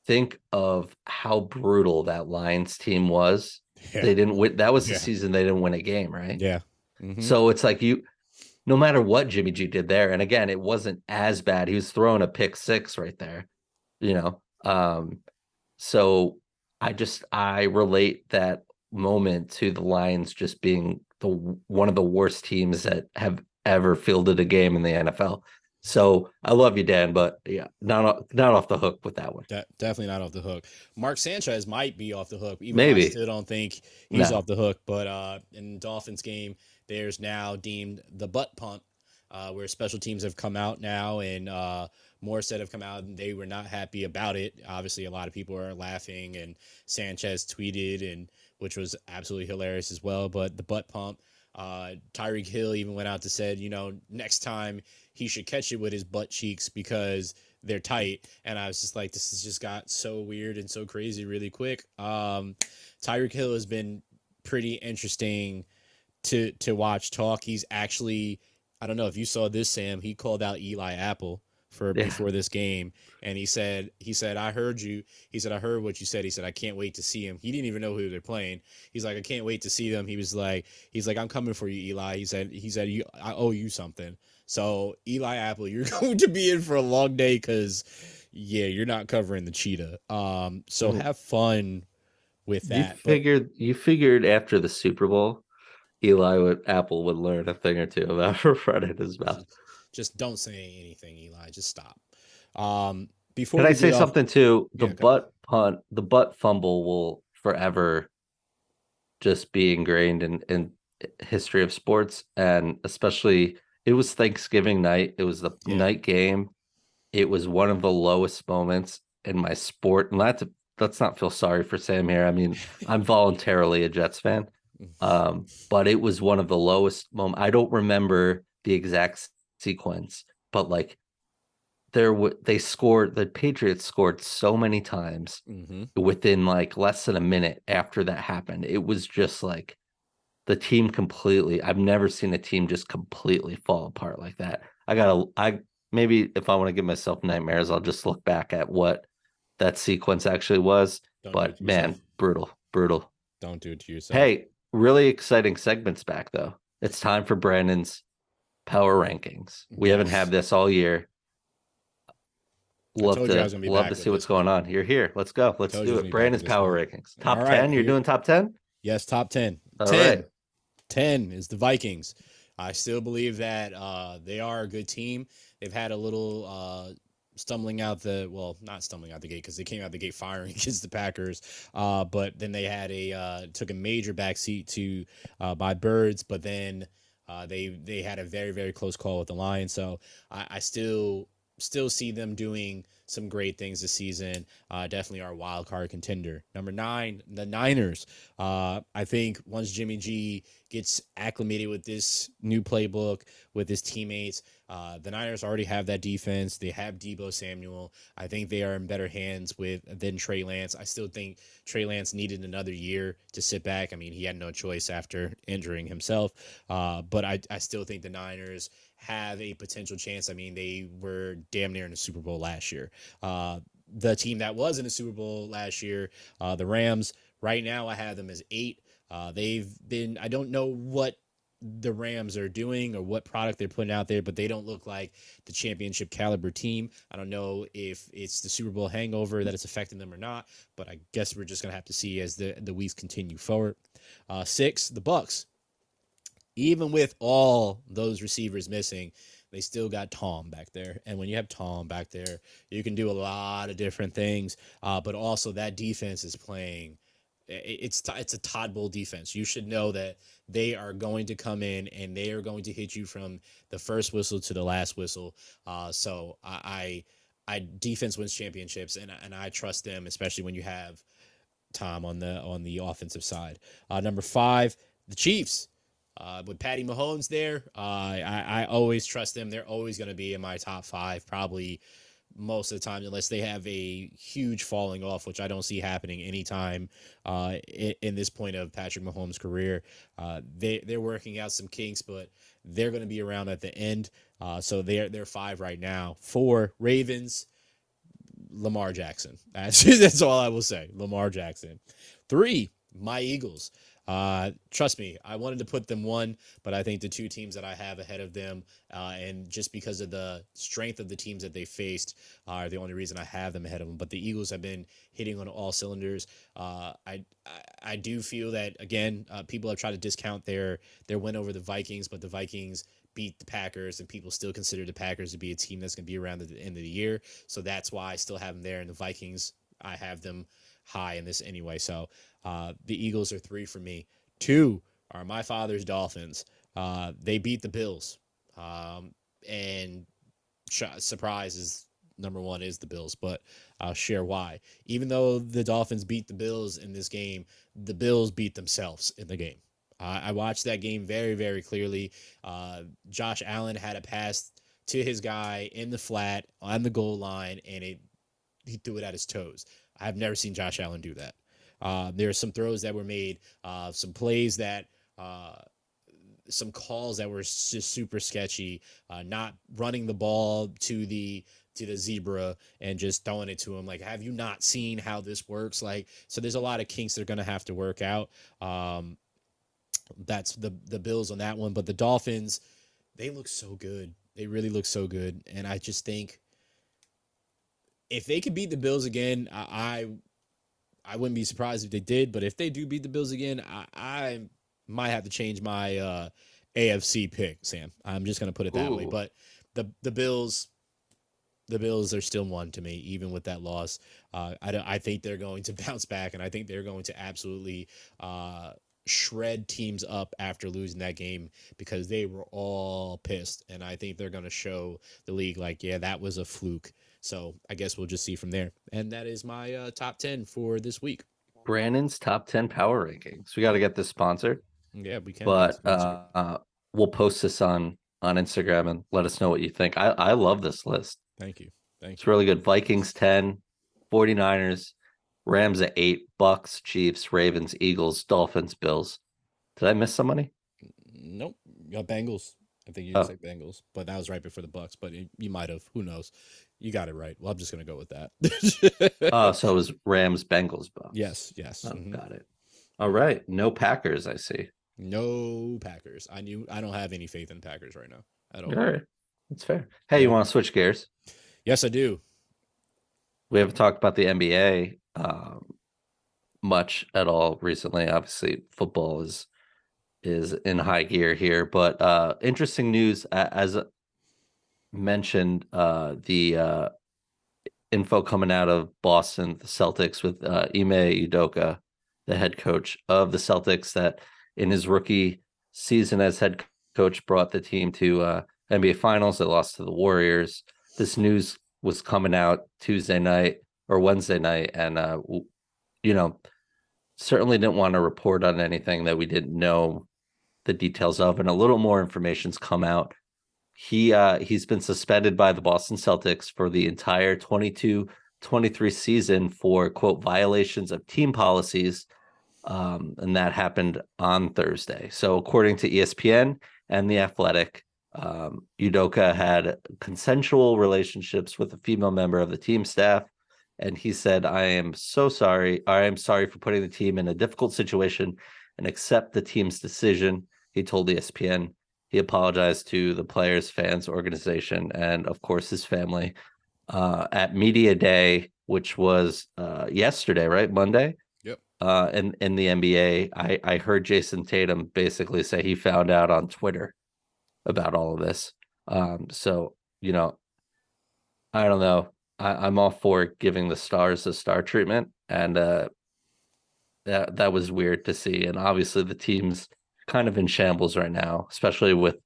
think of how brutal that lions team was yeah. they didn't win that was the Yeah. season they didn't win a game right yeah. Mhm. so it's like you, no matter what Jimmy G did there, and again, it wasn't as bad. He was throwing a pick six right there, you know. Um, so I just I relate that moment to the Lions just being the one of the worst teams that have ever fielded a game in the NFL. So I love you, Dan, but yeah, not not off the hook with that one. De- definitely not off the hook. Mark Sanchez might be off the hook. Even though I still don't think he's No. off the hook. But uh, in Dolphins game, there's now deemed the butt pump, uh, where special teams have come out now and uh, Morissette have come out and they were not happy about it. Obviously, a lot of people are laughing and Sanchez tweeted and which was absolutely hilarious as well. But the butt pump, uh, Tyreek Hill even went out to said, you know, next time he should catch it with his butt cheeks because they're tight. And I was just like, this has just got so weird and so crazy really quick. Um, Tyreek Hill has been pretty interesting to to watch talk. He's actually, I don't know if you saw this, Sam. He called out Eli Apple for Yeah. before this game, and he said, he said, I heard you. He said, I heard what you said. He said, I can't wait to see him. He didn't even know who they're playing. He's like, I can't wait to see them. He was like, he's like, I'm coming for you, Eli. He said, he said, you, I owe you something. So Eli Apple, you're going to be in for a long day because, yeah, you're not covering the cheetah. Um, so Mm. have fun with You that. but- figured you figured after the Super Bowl Eli would Apple would learn a thing or two about running his mouth. Just don't say anything, Eli. Just stop. Um, before Can I say off- something too? The Yeah, butt punt, the butt fumble will forever just be ingrained in in history of sports, and especially it was Thanksgiving night. It was the Yeah. night game. It was one of the lowest moments in my sport, and that's let's not feel sorry for Sam here. I mean, I'm voluntarily a Jets fan, Mm. um, but it was one of the lowest moment. I don't remember the exact sequence, but like there w- they scored the Patriots scored so many times Mhm. within like less than a minute after that happened. It was just like the team completely. I've never seen a team just completely fall apart like that. I gotta I maybe if I want to give myself nightmares, I'll just look back at what that sequence actually was. Don't But man, brutal, brutal. don't do it to yourself. Hey, really exciting segments back though. It's time for Brandon's power rankings. We haven't had this all year. Love told you I to was gonna be love to see what's going on. You're here. Let's go. Let's Told you I do it. gonna be back Brandon's power rankings. Top right, 10. You're here- doing top 10? Yes, top 10. All 10. right. 10 is the Vikings. I still believe that uh, they are a good team. They've had a little uh, stumbling out the well, not stumbling out the gate because they came out the gate firing against the Packers. Uh, but then they had a uh, took a major backseat to uh, by Birds, but then uh, they they had a very very close call with the Lions. So I, I still still see them doing some great things this season. Uh, definitely our wild card contender. Number nine, the Niners. Uh, I think once Jimmy G gets acclimated with this new playbook, with his teammates, uh, the Niners already have that defense. They have Deebo Samuel. I think they are in better hands with than Trey Lance. I still think Trey Lance needed another year to sit back. I mean, he had no choice after injuring himself. Uh, but I, I still think the Niners have a potential chance. I mean, they were damn near in the Super Bowl last year. Uh, the team that was in the Super Bowl last year, uh, the Rams, right now I have them as eight. Uh, they've been, I don't know what the Rams are doing or what product they're putting out there, but they don't look like the championship caliber team. I don't know if it's the Super Bowl hangover that is affecting them or not, but I guess we're just gonna have to see as the the weeks continue forward. Uh, six, the Bucs. Even with all those receivers missing, they still got Tom back there. And when you have Tom back there, you can do a lot of different things. Uh, but also that defense is playing. It's it's a Todd Bowles defense. You should know that they are going to come in and they are going to hit you from the first whistle to the last whistle. Uh, so I, I, I defense wins championships, and and I trust them, especially when you have Tom on the on the offensive side. Uh, number five, the Chiefs. Uh, with Patty Mahomes there, uh, I, I always trust them. They're always going to be in my top five, probably most of the time, unless they have a huge falling off, which I don't see happening anytime uh, in, in this point of Patrick Mahomes' career. Uh, they they're working out some kinks, but they're going to be around at the end. Uh, so they're they're five right now. Four Ravens. Lamar Jackson. That's that's all I will say. Lamar Jackson. Three, my Eagles. Uh, trust me, I wanted to put them one, but I think the two teams that I have ahead of them, uh, and just because of the strength of the teams that they faced, are the only reason I have them ahead of them. But the Eagles have been hitting on all cylinders. Uh, I, I I do feel that again, uh, people have tried to discount their their win over the Vikings, but the Vikings beat the Packers, and people still consider the Packers to be a team that's going to be around at the end of the year. So that's why I still have them there. And the Vikings, I have them high in this anyway. So uh, the Eagles are three for me. Two are my father's Dolphins. Uh, they beat the Bills. Um, and sh- surprise is number one is the Bills, but I'll share why. Even though the Dolphins beat the Bills in this game, the Bills beat themselves in the game. Uh, I watched that game very, very clearly. Uh, Josh Allen had a pass to his guy in the flat on the goal line, and it he threw it at his toes. I've never seen Josh Allen do that. Uh, there are some throws that were made, uh, some plays that, uh, some calls that were just super sketchy. Uh, not running the ball to the to the zebra and just throwing it to him. Like, have you not seen how this works? Like, so there's a lot of kinks they're gonna have to work out. Um, that's the the Bills on that one, but the Dolphins, they look so good. They really look so good, and I just think if they could beat the Bills again, I I, I wouldn't be surprised if they did. But if they do beat the Bills again, I, I might have to change my uh, AFC pick, Sam. I'm just gonna put it that way. But the the Bills, the Bills are still one to me, even with that loss. Uh, I don't, I think they're going to bounce back, and I think they're going to absolutely uh, shred teams up after losing that game because they were all pissed, and I think they're going to show the league like, yeah, that was a fluke. So I guess we'll just see from there. And that is my uh, top ten for this week. Brandon's top 10 power rankings. We got to get this sponsored, Yeah, we can. but uh, uh, we'll post this on on Instagram and let us know what you think. I, I love this list. thank you, thank It's you. really good. Vikings 10, 49ers, Rams at 8, Bucs, Chiefs, Ravens, Eagles, Dolphins, Bills. Did I miss somebody? Nope, you got Bengals. I think you Oh. just said Bengals, but that was right before the Bucs. But you, you might have. Who knows? You got it right. Well, I'm just gonna go with that. Oh, so it was Rams, Bengals, Bucs. yes, yes. Oh, mhm. got it. All right. No Packers, I see. No Packers. I knew. I don't have any faith in Packers right now at all. All right. That's fair. Hey, you want to switch gears? Yes, I do. We haven't talked about the NBA um, much at all recently. Obviously, football is is in high gear here, but uh, interesting news as mentioned. Uh, the uh, info coming out of Boston, the Celtics, with uh, Ime Udoka, the head coach of the Celtics, that in his rookie season as head coach brought the team to uh, NBA Finals. They lost to the Warriors. This news was coming out Tuesday night or Wednesday night, and uh, you know, certainly didn't want to report on anything that we didn't know the details of, and a little more information's come out. He uh, he's been suspended by the Boston Celtics for the entire 22-23 season for quote violations of team policies um, and that happened on Thursday. So, according to ESPN and The Athletic, um, Udoka had consensual relationships with a female member of the team staff, and he said, "I am so sorry. I am sorry for putting the team in a difficult situation, and accept the team's decision." He told ESPN. He apologized to the players, fans, organization, and of course his family uh, at Media Day, which was uh, yesterday, right? Monday uh, in in the NBA. I I heard Jayson Tatum basically say he found out on Twitter about all of this. Um, so you know, I don't know. I, I'm all for giving the stars the star treatment, and uh, that that was weird to see. And obviously, the team's kind of in shambles right now, especially with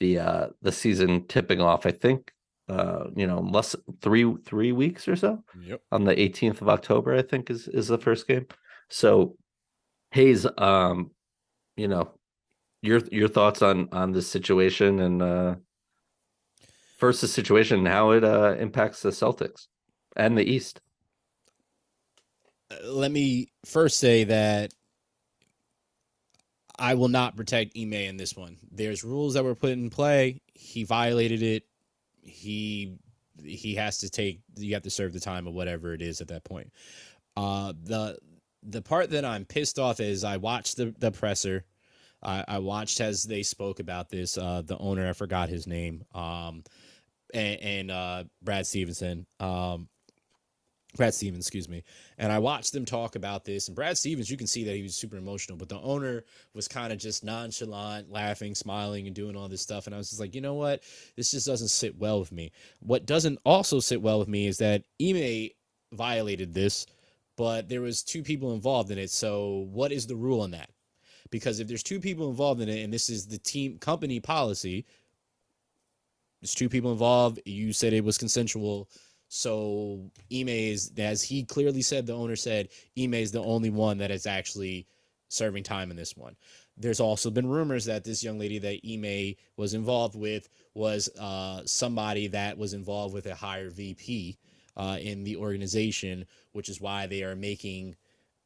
the uh the season tipping off. I think uh you know less three three weeks or so Yep. on the 18th of October, I think is is the first game. So Hayes, um, you know, your your thoughts on on this situation and uh first the situation and how it uh impacts the Celtics and the East. Uh, Let me first say that I will not protect Ime in this one. There's rules that were put in play. He violated it. He he has to take you have to serve the time or whatever it is at that point. Uh the the part that I'm pissed off is I watched the the presser. I, I watched as they spoke about this. Uh the owner, I forgot his name. Um and, and uh Brad Stevenson. Um Brad Stevens, excuse me. And I watched them talk about this. And Brad Stevens, you can see that he was super emotional, but the owner was kind of just nonchalant, laughing, smiling, and doing all this stuff. And I was just like, you know what? This just doesn't sit well with me. What doesn't also sit well with me is that Ime violated this, but there was two people involved in it. So what is the rule on that? Because if there's two people involved in it, and this is the team company policy, there's two people involved. You said it was consensual. So Ime is, as he clearly said, the owner said, Ime is the only one that is actually serving time in this one. There's also been rumors that this young lady that Ime was involved with was uh, somebody that was involved with a higher VP uh, in the organization, which is why they are making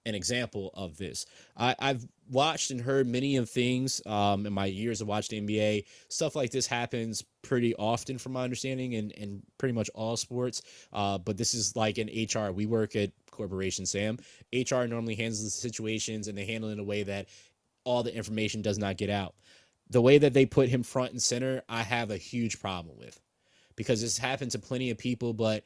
an example of this. I, I've watched and heard many of things um, in my years of watching the NBA. Stuff like this happens pretty often, from my understanding, in, in pretty much all sports. Uh, but this is like in HR. We work at Corporation Sam. HR normally handles the situations and they handle it in a way that all the information does not get out. The way that they put him front and center, I have a huge problem with because this happened to plenty of people, but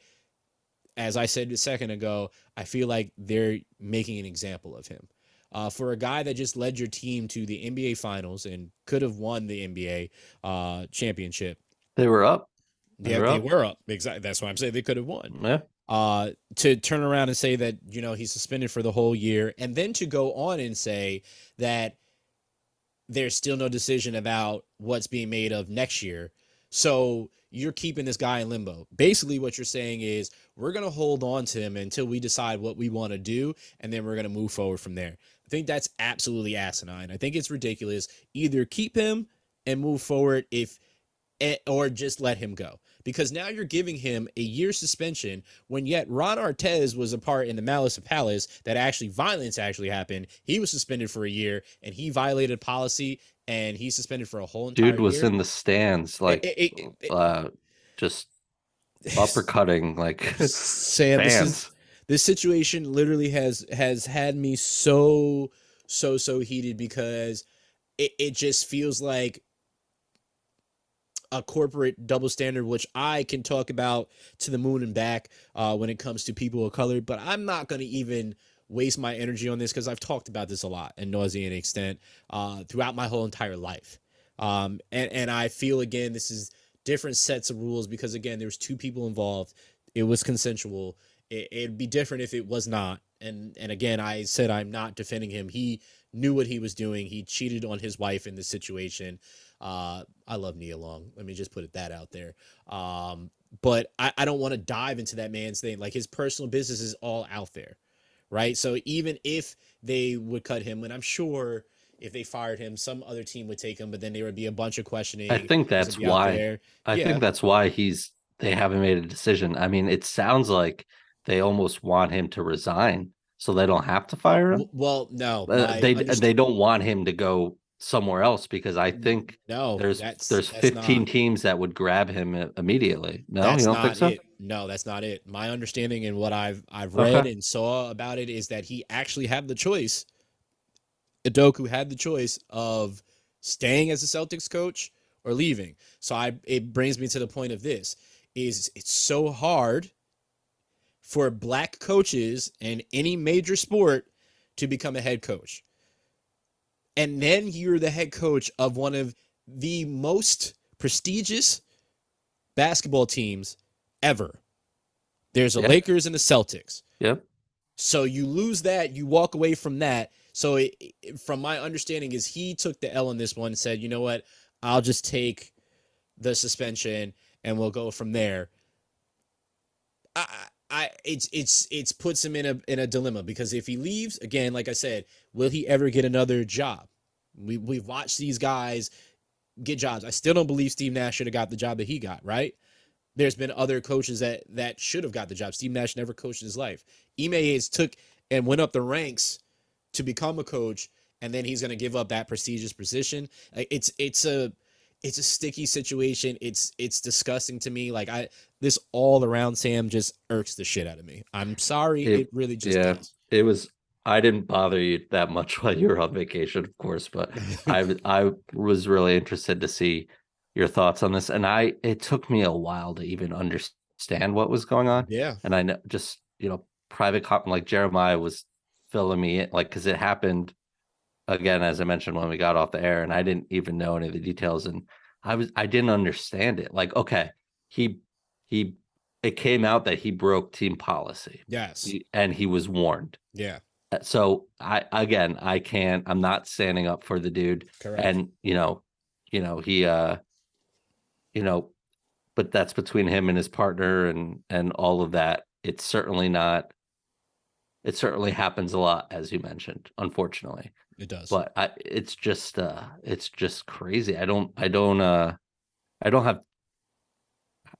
as I said a second ago, I feel like they're making an example of him. uh, for a guy that just led your team to the NBA Finals and could have won the NBA uh, championship. They were up. They yeah, were they up. were up. Exactly. That's why I'm saying they could have won. Yeah. Uh, to turn around and say that you know he's suspended for the whole year, and then to go on and say that there's still no decision about what's being made of next year. So you're keeping this guy in limbo. Basically, what you're saying is we're going to hold on to him until we decide what we want to do, and then we're going to move forward from there. I think that's absolutely asinine. I think it's ridiculous. Either keep him and move forward if eh, or just let him go because now you're giving him a year suspension when yet Ron Artest was a part in the Malice of Palace that actually violence actually happened. He was suspended for a year and he violated policy and he's suspended for a whole entire dude was year. in the stands like it, it, it, uh, just uppercutting like Sam fans. This, is, this situation literally has has had me so so so heated because it, it just feels like a corporate double standard, which I can talk about to the moon and back uh, when it comes to people of color. But I'm not going to even waste my energy on this because I've talked about this a lot and nauseating extent uh, throughout my whole entire life. Um, and, and I feel again, this is different sets of rules because again, there's two people involved. It was consensual. It, it'd be different if it was not. And and again, I said I'm not defending him. He knew what he was doing. He cheated on his wife in this situation. Uh, I love Nia Long. Let me just put it that out there. Um, but I, I don't want to dive into that man's thing. Like his personal business is all out there, right? So even if they would cut him, and I'm sure if they fired him, some other team would take him, but then there would be a bunch of questioning. I think that's why. I yeah. think that's why he's. They haven't made a decision. I mean, it sounds like they almost want him to resign so they don't have to fire him. Well, no, uh, they they don't want him to go somewhere else because I think no, there's there's that's 15 not, teams that would grab him immediately. No, you don't think so? It. No, that's not it. My understanding and what I've I've read okay. and saw about it is that he actually had the choice. Udoka had the choice of staying as a Celtics coach or leaving. So I it brings me to the point of this is it's so hard for black coaches in any major sport to become a head coach and then you're the head coach of one of the most prestigious basketball teams ever. There's a. Lakers and the Celtics. Yep. So you lose that, you walk away from that. So it, it, from my understanding is he took the L on this one and said, "You know what? I'll just take the suspension and we'll go from there." I, I it's it's it's puts him in a in a dilemma because if he leaves again, like I said, will he ever get another job? We we've watched these guys get jobs. I still don't believe Steve Nash should have got the job that he got. Right? There's been other coaches that that should have got the job. Steve Nash never coached in his life. Ime has took and went up the ranks to become a coach, and then he's going to give up that prestigious position. It's it's a it's a sticky situation. It's it's disgusting to me. Like I this all around Sam just irks the shit out of me. I'm sorry. It, it really just yeah. Does. It was I didn't bother you that much while you were on vacation, of course, but I I was really interested to see your thoughts on this. And I it took me a while to even understand what was going on. Yeah. And I know just, you know, private cop like Jeremiah was filling me in like because it happened again, as I mentioned when we got off the air, and I didn't even know any of the details. And I was I didn't understand it. Like, okay, he he it came out that he broke team policy. Yes. He, and he was warned. Yeah. Uh, so I again I can't I'm not standing up for the dude. Correct. And you know, you know, he uh you know, but that's between him and his partner and and all of that. It's certainly not it certainly happens a lot as you mentioned, unfortunately. It does. But I, it's just uh it's just crazy. I don't I don't uh I don't have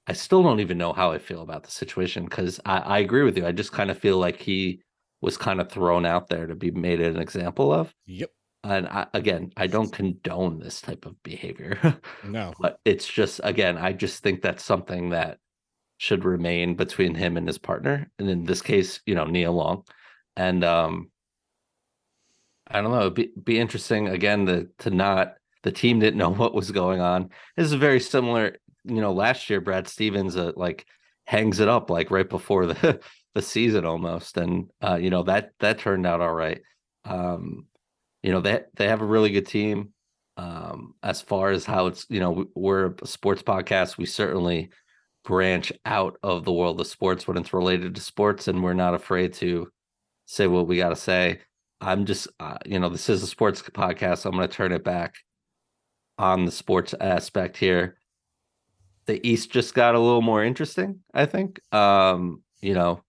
I still don't even know how I feel about the situation because I, I agree with you. I just kind of feel like he was kind of thrown out there to be made an example of. Yep. And I, again, I don't condone this type of behavior. no. But it's just again, I just think that's something that should remain between him and his partner, and in this case, you know, Nia Long. And um I don't know, it'd be, be interesting again to to not the team didn't know what was going on. This is very similar, you know, last year Brad Stevens uh, like hangs it up like right before the the season almost, and uh, you know that that turned out all right. Um, you know, they they have a really good team. Um, as far as how it's, you know, we're a sports podcast, we certainly branch out of the world of sports when it's related to sports, and we're not afraid to say what we got to say. I'm just, uh, you know, this is a sports podcast. So I'm going to turn it back on the sports aspect here. The East just got a little more interesting, I think. Um, you know,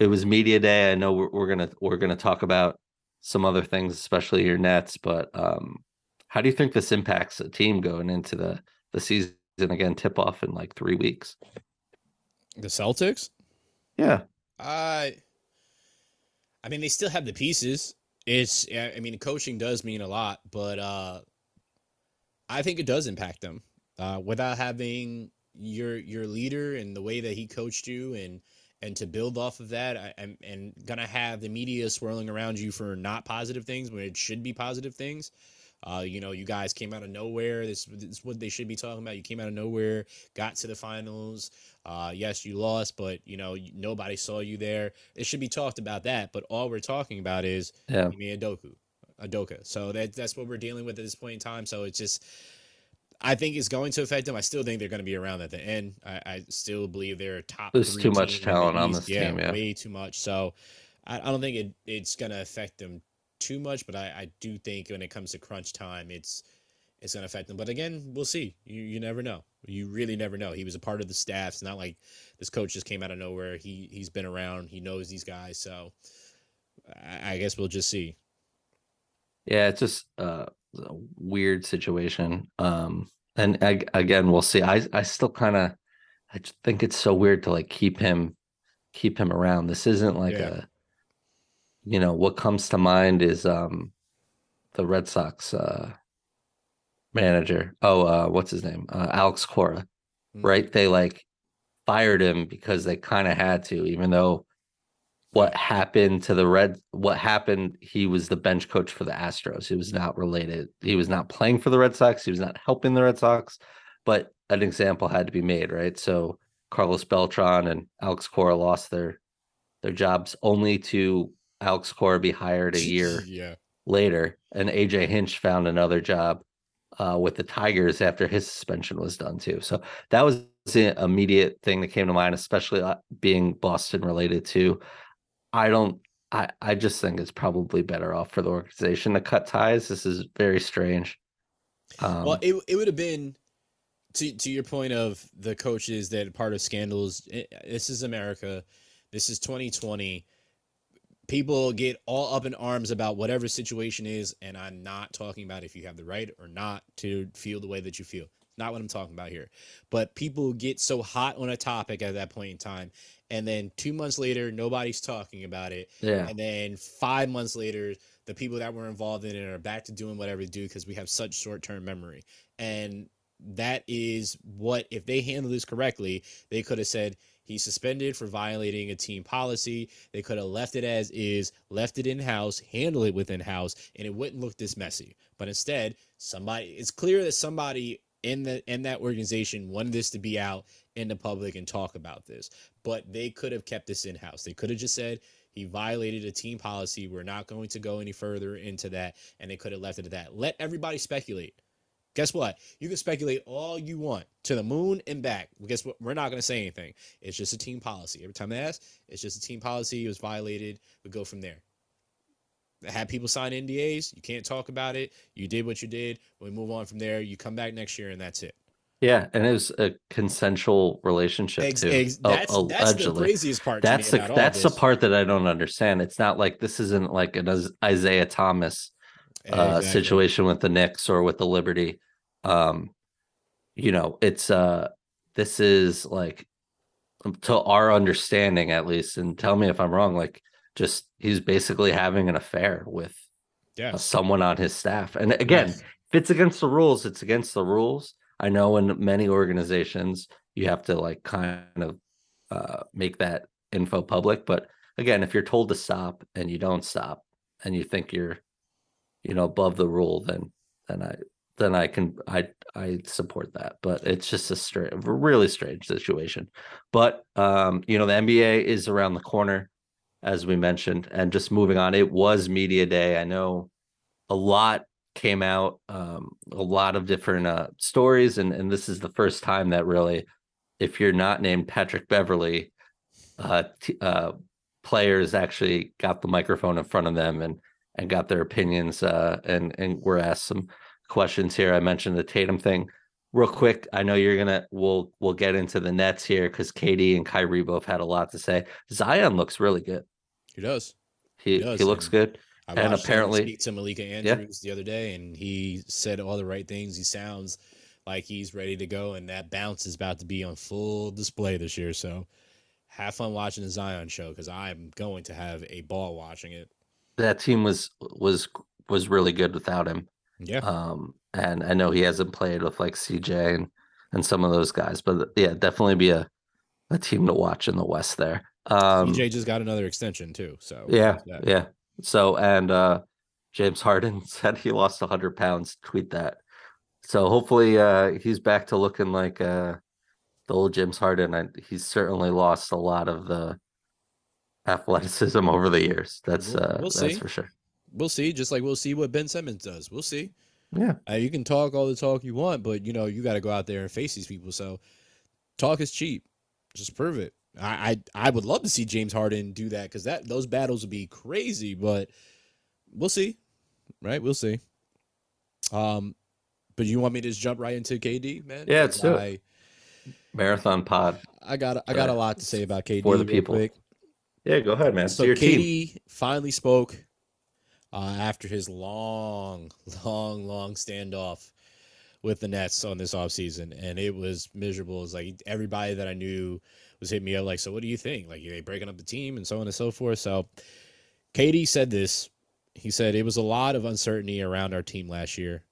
it was media day. I know we're, we're gonna we're gonna talk about some other things, especially your Nets. But um, how do you think this impacts a team going into the the season again? Tip off in like three weeks. The Celtics. Yeah. I. I mean, they still have the pieces. It's. I mean, coaching does mean a lot, but uh, I think it does impact them. Uh, without having your your leader and the way that he coached you and and to build off of that I, am and gonna have the media swirling around you for not positive things when it should be positive things. Uh, you know you guys came out of nowhere. This, this, is what they should be talking about. You came out of nowhere got to the finals. Uh, yes you lost but you know nobody saw you there. It should be talked about that but all we're talking about is yeah. Ime Udoka Udoka so that, that's what we're dealing with at this point in time. So it's just I think is going to affect them. I still think they're going to be around at the end. I, I still believe they're top. There's too much talent on this yeah, team. Yeah, way too much. So I, I don't think it, it's going to affect them too much. But I, I do think when it comes to crunch time, it's it's going to affect them. But again, we'll see. You you never know. You really never know. He was a part of the staff. It's not like this coach just came out of nowhere. He he's been around. He knows these guys. So I, I guess we'll just see. Yeah, it's just uh, weird situation. Um, and ag- again, we'll see. I I still kind of I think it's so weird to like keep him keep him around. This isn't like Yeah. a you know what comes to mind is um the Red Sox uh manager. Oh, uh what's his name? Uh, Alex Cora. Mm. Right? They like fired him because they kind of had to, even though what happened to the red what happened he was the bench coach for the astros. He was not related he was not playing for the red sox he was not helping the red sox but an example had to be made right? So carlos beltran and alex cora lost their their jobs only to alex cora be hired a year yeah. later and aj hinch found another job uh, with the tigers after his suspension was done too. So that was the immediate thing that came to mind especially uh, being boston related to I don't. I I just think it's probably better off for the organization to cut ties. This is very strange. Um, well, it it would have been to to your point of the coaches that are part of scandals. It, this is America. This is 2020. People get all up in arms about whatever situation is, and I'm not talking about if you have the right or not to feel the way that you feel. Not what I'm talking about here. But people get so hot on a topic at that point in time, and then two months later, nobody's talking about it. yeah, And then five months later, the people that were involved in it are back to doing whatever they do because we have such short term memory. And that is what, if they handle this correctly, they could have said he's suspended for violating a team policy. They could have left it as is, left it in house, handle it within house, and it wouldn't look this messy. But instead, somebody, it's clear that somebody in the in that organization wanted this to be out in the public and talk about this. But they could have kept this in house they could have just said he violated a team policy. We're not going to go any further into that and they could have left it at that. Let everybody speculate. Guess what? You can speculate all you want to the moon and back. Guess what? We're not going to say anything. It's just a team policy. Every time they ask it's just a team policy. It was violated. We go from there have people sign NDAs. You can't talk about it. You did what you did. We move on from there. You come back next year, and that's it. yeah, and it was a consensual relationship Ex- too. ex- that's, that's the craziest part. to that's the that's the part that I don't understand. It's not like this isn't like an Isiah Thomas uh, Exactly. situation with the Knicks or with the Liberty. Um, you know, it's uh, this is like to our understanding at least, and tell me if I'm wrong. Like, just he's basically having an affair with Yeah. someone on his staff, and again, if it's against the rules, it's against the rules. I know in many organizations you have to like kind of uh, make that info public, but again, if you're told to stop and you don't stop, and you think you're, you know, above the rule, then then I then I can I I support that. But it's just a straight, really strange situation. But um, you know, the NBA is around the corner. As we mentioned. And just moving on, it was media day. I know a lot came out, um, a lot of different uh, stories, and and this is the first time that really, if you're not named Patrick Beverley, uh, t- uh, players actually got the microphone in front of them and and got their opinions uh, and and were asked some questions here. I mentioned the Tatum thing real quick. I know you're gonna we'll we'll get into the Nets here because KD and Kyrie both had a lot to say. Zion looks really good. He does. He He he, looks and good. I And apparently- speak to Malika Andrews the other day, and he said all the right things. He sounds like he's ready to go, and that bounce is about to be on full display this year. So, have fun watching the Zion show because I'm going to have a ball watching it. That team was was was really good without him. Yeah, Um, and I know he hasn't played with like CJ and and some of those guys, but yeah, definitely be a a team to watch in the West there. Um, DJ just got another extension too. So yeah, that. yeah. So and uh James Harden said he lost hundred pounds. Tweet that. So hopefully uh he's back to looking like uh the old James Harden. And he's certainly lost a lot of the athleticism over the years. That's We'll- uh we'll that's see. for sure. we'll see. Just like we'll see what Ben Simmons does. We'll see. Yeah. Uh, you can talk all the talk you want, but you know you got to go out there and face these people. So talk is cheap. Just prove it. I I, I would love to see James Harden do that because that those battles would be crazy. But we'll see, right? We'll see. Um, but you want me to just jump right into KD, man? Yeah, let's do it. I, Marathon pod. I got I got a lot to say about KD For the people. quick. Yeah, go ahead, man. So your team. KD finally spoke uh, after his long, long, long standoff with the Nets on this offseason. And it was miserable. It's like everybody that I knew was hitting me up like, so what do you think? Like, are they breaking up the team and so on and so forth? So KD said this. He said, it was a lot of uncertainty around our team last year.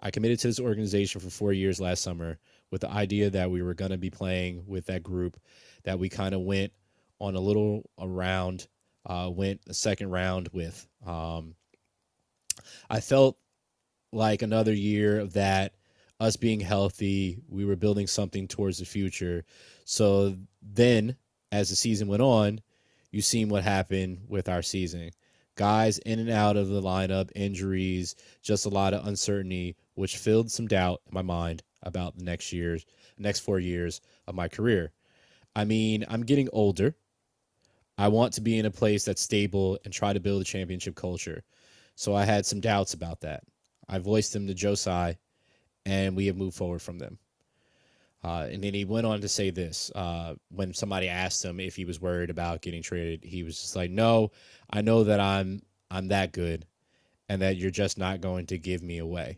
I committed to this organization for four years last summer with the idea that we were going to be playing with that group, that we kind of went on a little around, uh, went a second round with. Um, I felt like another year of that, us being healthy, we were building something towards the future. So then, as the season went on, you seen what happened with our season. Guys in and out of the lineup, injuries, just a lot of uncertainty, which filled some doubt in my mind about the next year's next four years of my career. I mean, I'm getting older. I want to be in a place that's stable and try to build a championship culture. So I had some doubts about that. I voiced them to Joe Tsai, and we have moved forward from them. Uh, and then he went on to say this uh, when somebody asked him if he was worried about getting traded. He was just like, "No, I know that I'm I'm that good, and that you're just not going to give me away."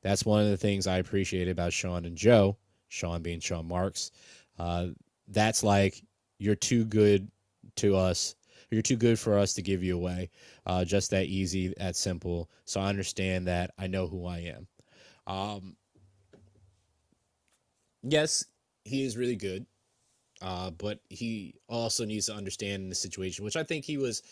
That's one of the things I appreciate about Sean and Joe. Sean being Sean Marks. Uh, that's like you're too good to us. You're too good for us to give you away. Uh, just that easy, that simple. So I understand that. I know who I am. Um, yes, he is really good, uh, but he also needs to understand the situation, which I think he was.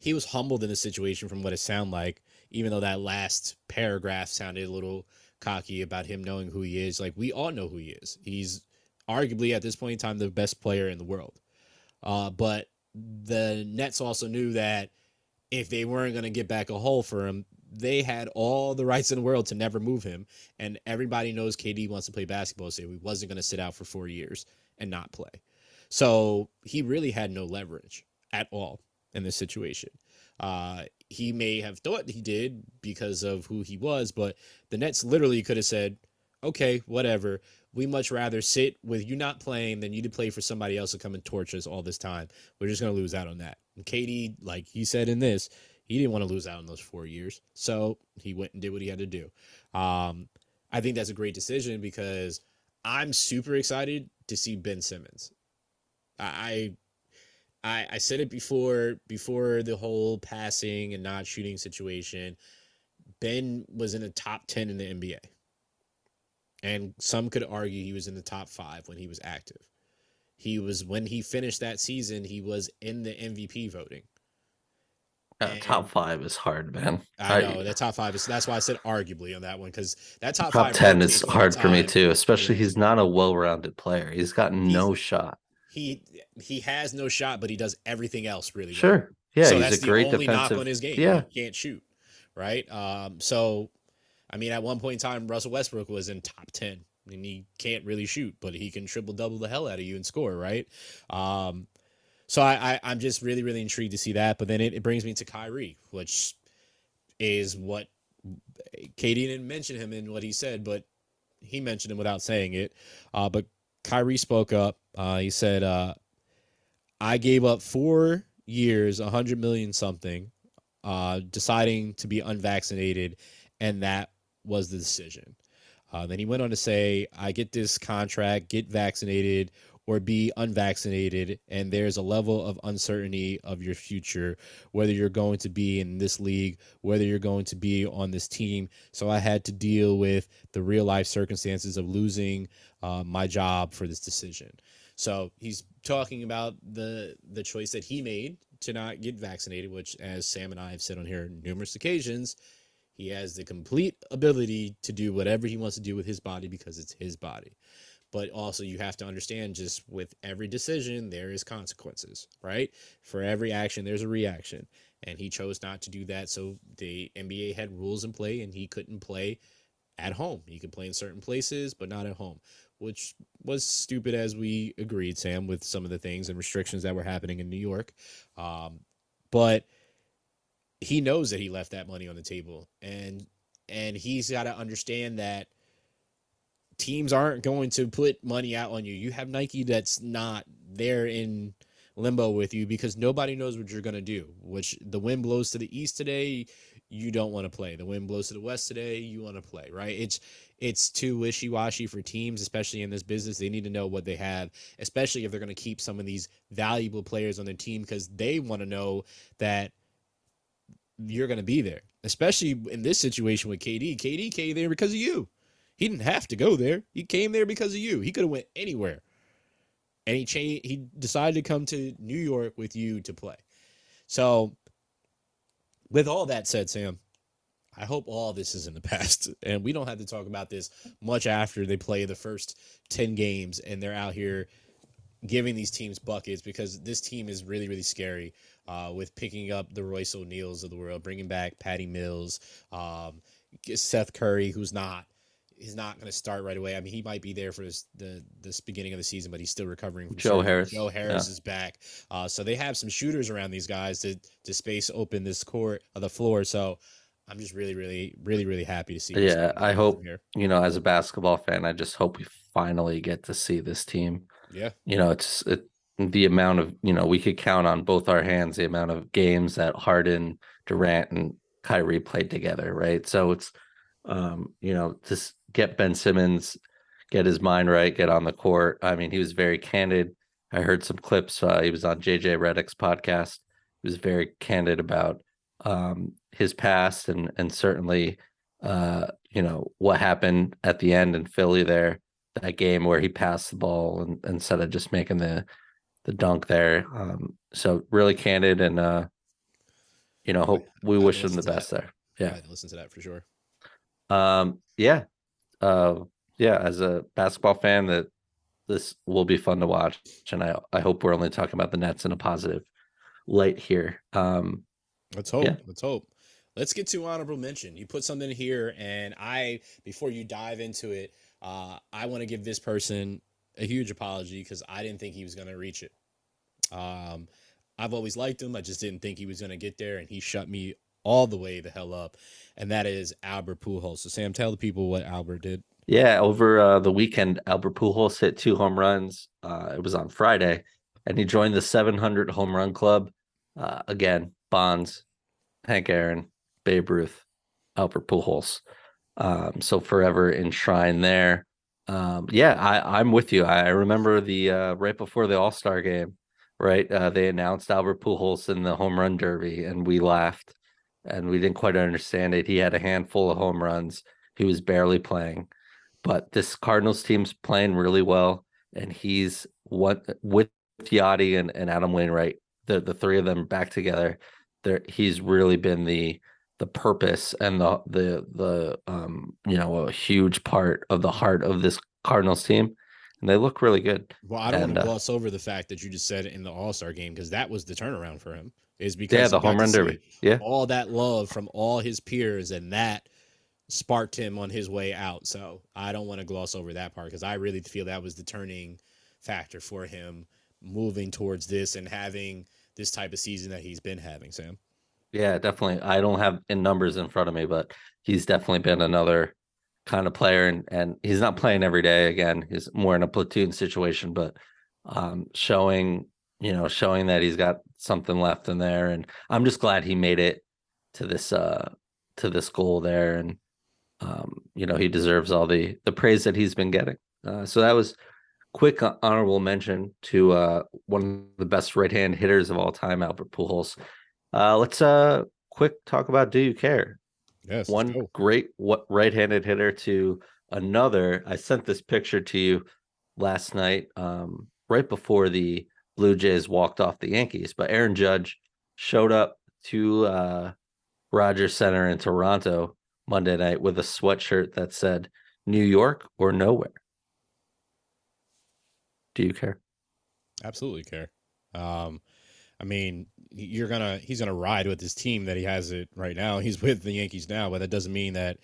He was humbled in the situation from what it sounded like, even though that last paragraph sounded a little cocky about him knowing who he is. Like we all know who he is. He's arguably at this point in time the best player in the world. Uh, but the Nets also knew that if they weren't going to get back a hole for him, they had all the rights in the world to never move him. And everybody knows KD wants to play basketball, so he wasn't going to sit out for four years and not play. So he really had no leverage at all in this situation. Uh, he may have thought he did because of who he was, but the Nets literally could have said, okay, whatever. We much rather sit with you not playing than you to play for somebody else to come and torch us all this time. We're just going to lose out on that. And KD, like he said in this, he didn't want to lose out on those four years. So he went and did what he had to do. Um, I think that's a great decision because I'm super excited to see Ben Simmons. I, I, I said it before before the whole passing and not shooting situation. Ben was in the top ten in the NBA, and some could argue he was in the top five when he was active. He was when he finished that season. He was in the MVP voting. Uh, top five is hard, man. I I- know that top five is. That's why I said arguably on that one because that top, Top five ten is hard for me too, especially he's not a well-rounded player. He's got no shot. he he has no shot, but he does everything else really well. Sure. Yeah, so he's that's a great the only knock defensive. on his game. Yeah. he can't shoot, right? Um, so, I mean, at one point in time, Russell Westbrook was in top ten, and he can't really shoot, but he can triple double the hell out of you and score, right? Um, so I, I I'm just really really intrigued to see that. But then it, it brings me to Kyrie, which is what KD didn't mention him in what he said, but he mentioned him without saying it. Uh, but Kyrie spoke up. Uh, he said, uh, "I gave up four years, a hundred million something, uh, deciding to be unvaccinated, and that was the decision." Uh, then he went on to say, "I get this contract, get vaccinated." Or be unvaccinated, and there's a level of uncertainty of your future, whether you're going to be in this league, whether you're going to be on this team. So I had to deal with the real life circumstances of losing uh, my job for this decision. So he's talking about the the choice that he made to not get vaccinated, which, as Sam and I have said on here numerous occasions, he has the complete ability to do whatever he wants to do with his body because it's his body. But also, you have to understand just with every decision, there is consequences, right? For every action, there's a reaction. And he chose not to do that. So the NBA had rules in play, and he couldn't play at home. He could play in certain places, but not at home, which was stupid as we agreed, Sam, with some of the things and restrictions that were happening in New York. Um, but he knows that he left that money on the table, and and he's got to understand that teams aren't going to put money out on you. You have Nike that's not there in limbo with you because nobody knows what you're going to do. Which the wind blows to the east today, you don't want to play. The wind blows to the west today, you want to play, right? It's it's too wishy-washy for teams, especially in this business. They need to know what they have, especially if they're going to keep some of these valuable players on their team because they want to know that you're going to be there. Especially in this situation with KD. KD came there because of you. He didn't have to go there. He came there because of you. He could have went anywhere. And he changed he decided to come to New York with you to play. So with all that said, Sam, I hope all this is in the past. And we don't have to talk about this much after they play the first 10 games and they're out here giving these teams buckets because this team is really, really scary uh, with picking up the Royce O'Neales of the world, bringing back Patty Mills, um, Seth Curry, who's not. He's not going to start right away. I mean, he might be there for this, the this beginning of the season, but he's still recovering. From Joe surgery. Harris, Joe Harris yeah. is back, uh, so they have some shooters around these guys to to space open this court of the floor. So I'm just really, really, really, really happy to see. Yeah, I hope- here. You know, as a basketball fan, I just hope we finally get to see this team. Yeah, You know, it's it, the amount of you know we could count on both our hands the amount of games that Harden, Durant, and Kyrie played together, right? So it's um, you know, just get Ben Simmons, get his mind right, get on the court. I mean, he was very candid. I heard some clips. Uh, he was on JJ Redick's podcast. He was very candid about um, his past and and certainly uh, you know what happened at the end in Philly there that game where he passed the ball and, instead of just making the the dunk there. Um, so really candid and uh, you know hope we wish him the to that. best there. Yeah. listen to that for sure. Um, yeah. Uh, yeah, as a basketball fan that this will be fun to watch and I I hope we're only talking about the Nets in a positive light here. Um, Let's hope. Yeah. Let's hope. Let's get to honorable mention. You put something here, and I, before you dive into it, uh, I want to give this person a huge apology because I didn't think he was going to reach it. Um, I've always liked him. I just didn't think he was going to get there, and he shut me all the way the hell up. And that is Albert Pujols. So Sam, tell the people what Albert did. Yeah, over uh, the weekend, Albert Pujols hit two home runs. Uh, it was on Friday, and he joined the 700 home run club. Uh, again, Bonds, Hank Aaron, Babe Ruth, Albert Pujols. Um, so forever enshrined there. Um, yeah, I, I'm with you. I remember the uh, right before the All Star game, right? Uh, they announced Albert Pujols in the home run derby, and we laughed, and we didn't quite understand it. He had a handful of home runs. He was barely playing but this Cardinals team's playing really well, and he's what with Yadi and, and Adam Wainwright, the the three of them back together. There, he's really been the the purpose and the the the um you know a huge part of the heart of this Cardinals team. and they look really good. Well, I don't want And, to uh, gloss over the fact that you just said in the All Star game because that was the turnaround for him. Is because Yeah, the home run derby. Yeah. all that love from all his peers, and that sparked him on his way out. So I don't want to gloss over that part because I really feel that was the turning factor for him moving towards this and having this type of season that he's been having. Sam. Yeah, definitely. I don't have in numbers in front of me, but he's definitely been another kind of player and and he's not playing every day again. He's more in a platoon situation, but um showing, you know, showing that he's got something left in there and I'm just glad he made it to this uh to this goal there and um you know, he deserves all the the praise that he's been getting. Uh so that was quick uh, honorable mention to uh one of the best right-hand hitters of all time, Albert Pujols. Uh, let's uh quick talk about Do You Care? Yes. One great what right-handed hitter to another. I sent this picture to you last night, um, right before the Blue Jays walked off the Yankees. But Aaron Judge showed up to uh Rogers Center in Toronto Monday night with a sweatshirt that said New York or nowhere. Do you care? absolutely care. Um, I mean, you're gonna he's gonna ride with his team that he has it right now. He's with the Yankees now, but that doesn't mean that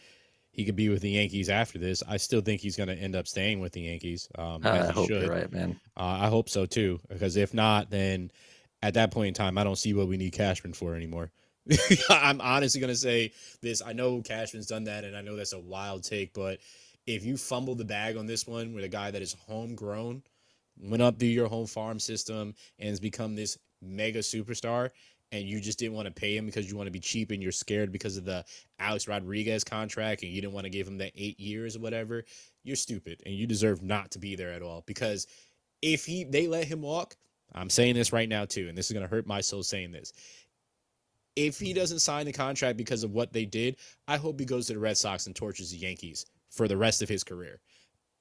he could be with the Yankees after this. I still think he's gonna end up staying with the Yankees. Um, as I hope should. you're right, man. Uh, I hope so too, because if not, then at that point in time, I don't see what we need Cashman for anymore. I'm honestly gonna say this. I know Cashman's done that, and I know that's a wild take, but if you fumble the bag on this one with a guy that is homegrown, went up through your home farm system, and has become this mega superstar, and you just didn't want to pay him because you want to be cheap and you're scared because of the Alex Rodriguez contract, and you didn't want to give him that eight years or whatever, you're stupid, and you deserve not to be there at all because if he they let him walk, I'm saying this right now too, and this is gonna hurt my soul saying this. If he doesn't sign the contract because of what they did, I hope he goes to the Red Sox and tortures the Yankees for the rest of his career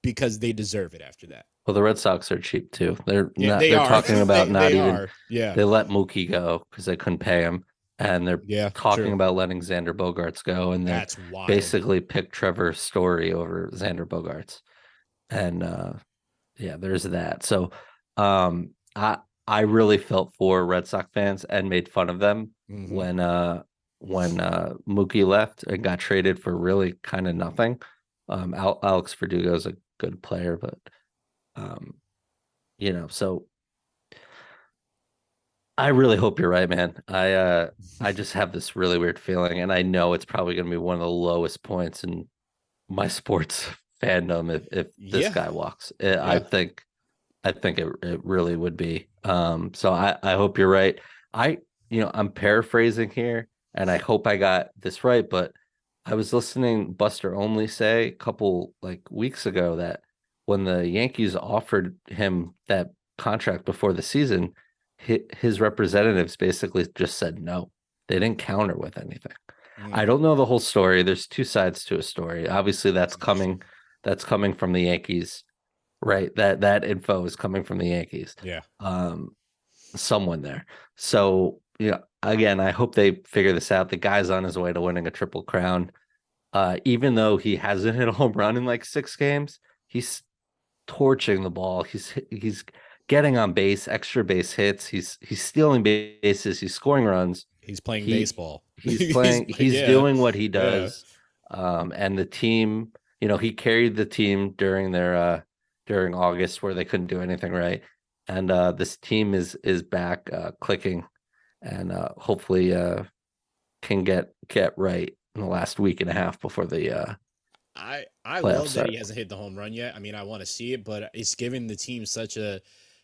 because they deserve it after that. Well, the Red Sox are cheap too. They're Yeah, not, they they're are. talking about They- not they even are. Yeah. they let Mookie go because they couldn't pay him, and they're yeah. talking true. about letting Xander Bogaerts go, and they basically pick Trevor Story over Xander Bogaerts, and uh, yeah, there's that. So, um, I I really felt for Red Sox fans and made fun of them Mhm. when uh when uh Mookie left and got traded for really kind of nothing. Um, Al- Alex Verdugo is a good player, but um, you know, so I really hope you're right, man. I uh I just have this really weird feeling, and I know it's probably going to be one of the lowest points in my sports fandom if if this Yeah. guy walks. Eh, I think I think it it really would be. Um, so I I hope you're right. I you know I'm paraphrasing here, and I hope I got this right, but I was listening Buster Olney say a couple like weeks ago that when the Yankees offered him that contract before the season, his representatives basically just said no. They didn't counter with anything. Mm. I don't know the whole story. There's two sides to a story. Obviously, that's coming. That's coming from the Yankees, right? That that info is coming from the Yankees. Yeah. Um, someone there. So you know, again, I hope they figure this out. The guy's on his way to winning a triple crown. Uh, even though he hasn't hit a home run in like six games, he's torching the ball. He's he's getting on base, extra base hits. He's he's stealing bases. He's scoring runs He's playing he- baseball. he's playing he's yeah. doing what he does um and the team you know he carried the team during their uh during august where they couldn't do anything right and uh this team is is back uh clicking and uh hopefully uh can get get right in the last week and a half before the uh I I love that start. he hasn't hit the home run yet. I mean, I want to see it, but it's giving the team such a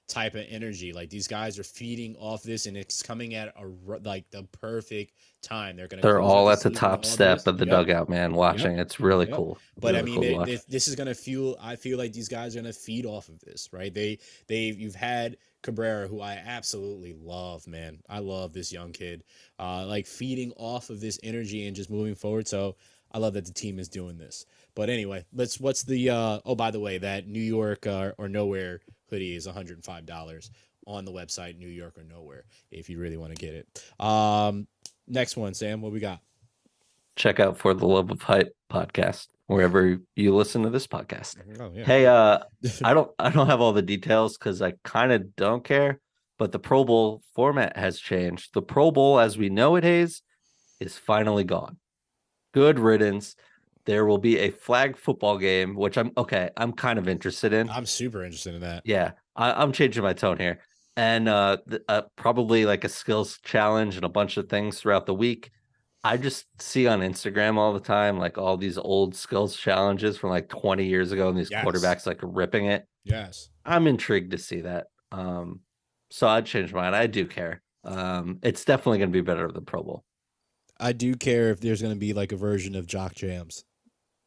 type of energy. Like these guys are feeding off this, and it's coming at a like the perfect time. They're gonna. they're all at the top step this. of the Yep. dugout man watching it's really Yep. cool But I mean, cool it, this, is gonna feel. I feel like these guys are gonna feed off of this, right? They they you've had Cabrera, who I absolutely love, man. I love this young kid. Uh, like feeding off of this energy and just moving forward. So I love that the team is doing this. But anyway, let's. What's the? Uh, oh, by the way, that New York uh, or nowhere hoodie is one hundred and five dollars on the website. New York or nowhere, if you really want to get it. Um, next one, Sam. What we got? check out for the love of hype podcast wherever you listen to this podcast. Oh yeah. Hey, uh, I don't I don't have all the details because I kind of don't care. But the Pro Bowl format has changed. The Pro Bowl, as we know it, Hayes, is finally gone. Good riddance. There will be a flag football game, which I'm okay. I'm kind of interested in. I'm super interested in that. Yeah, I, I'm changing my tone here, and uh, th- uh, probably like a skills challenge and a bunch of things throughout the week. I just see on Instagram all the time like all these old skills challenges from like 20 years ago, and these Yes. quarterbacks like ripping it. Yes. I'm intrigued to see that. Um, so I'd change mine. I do care. Um, it's definitely going to be better than Pro Bowl. I do care if there's gonna be like a version of Jock Jams,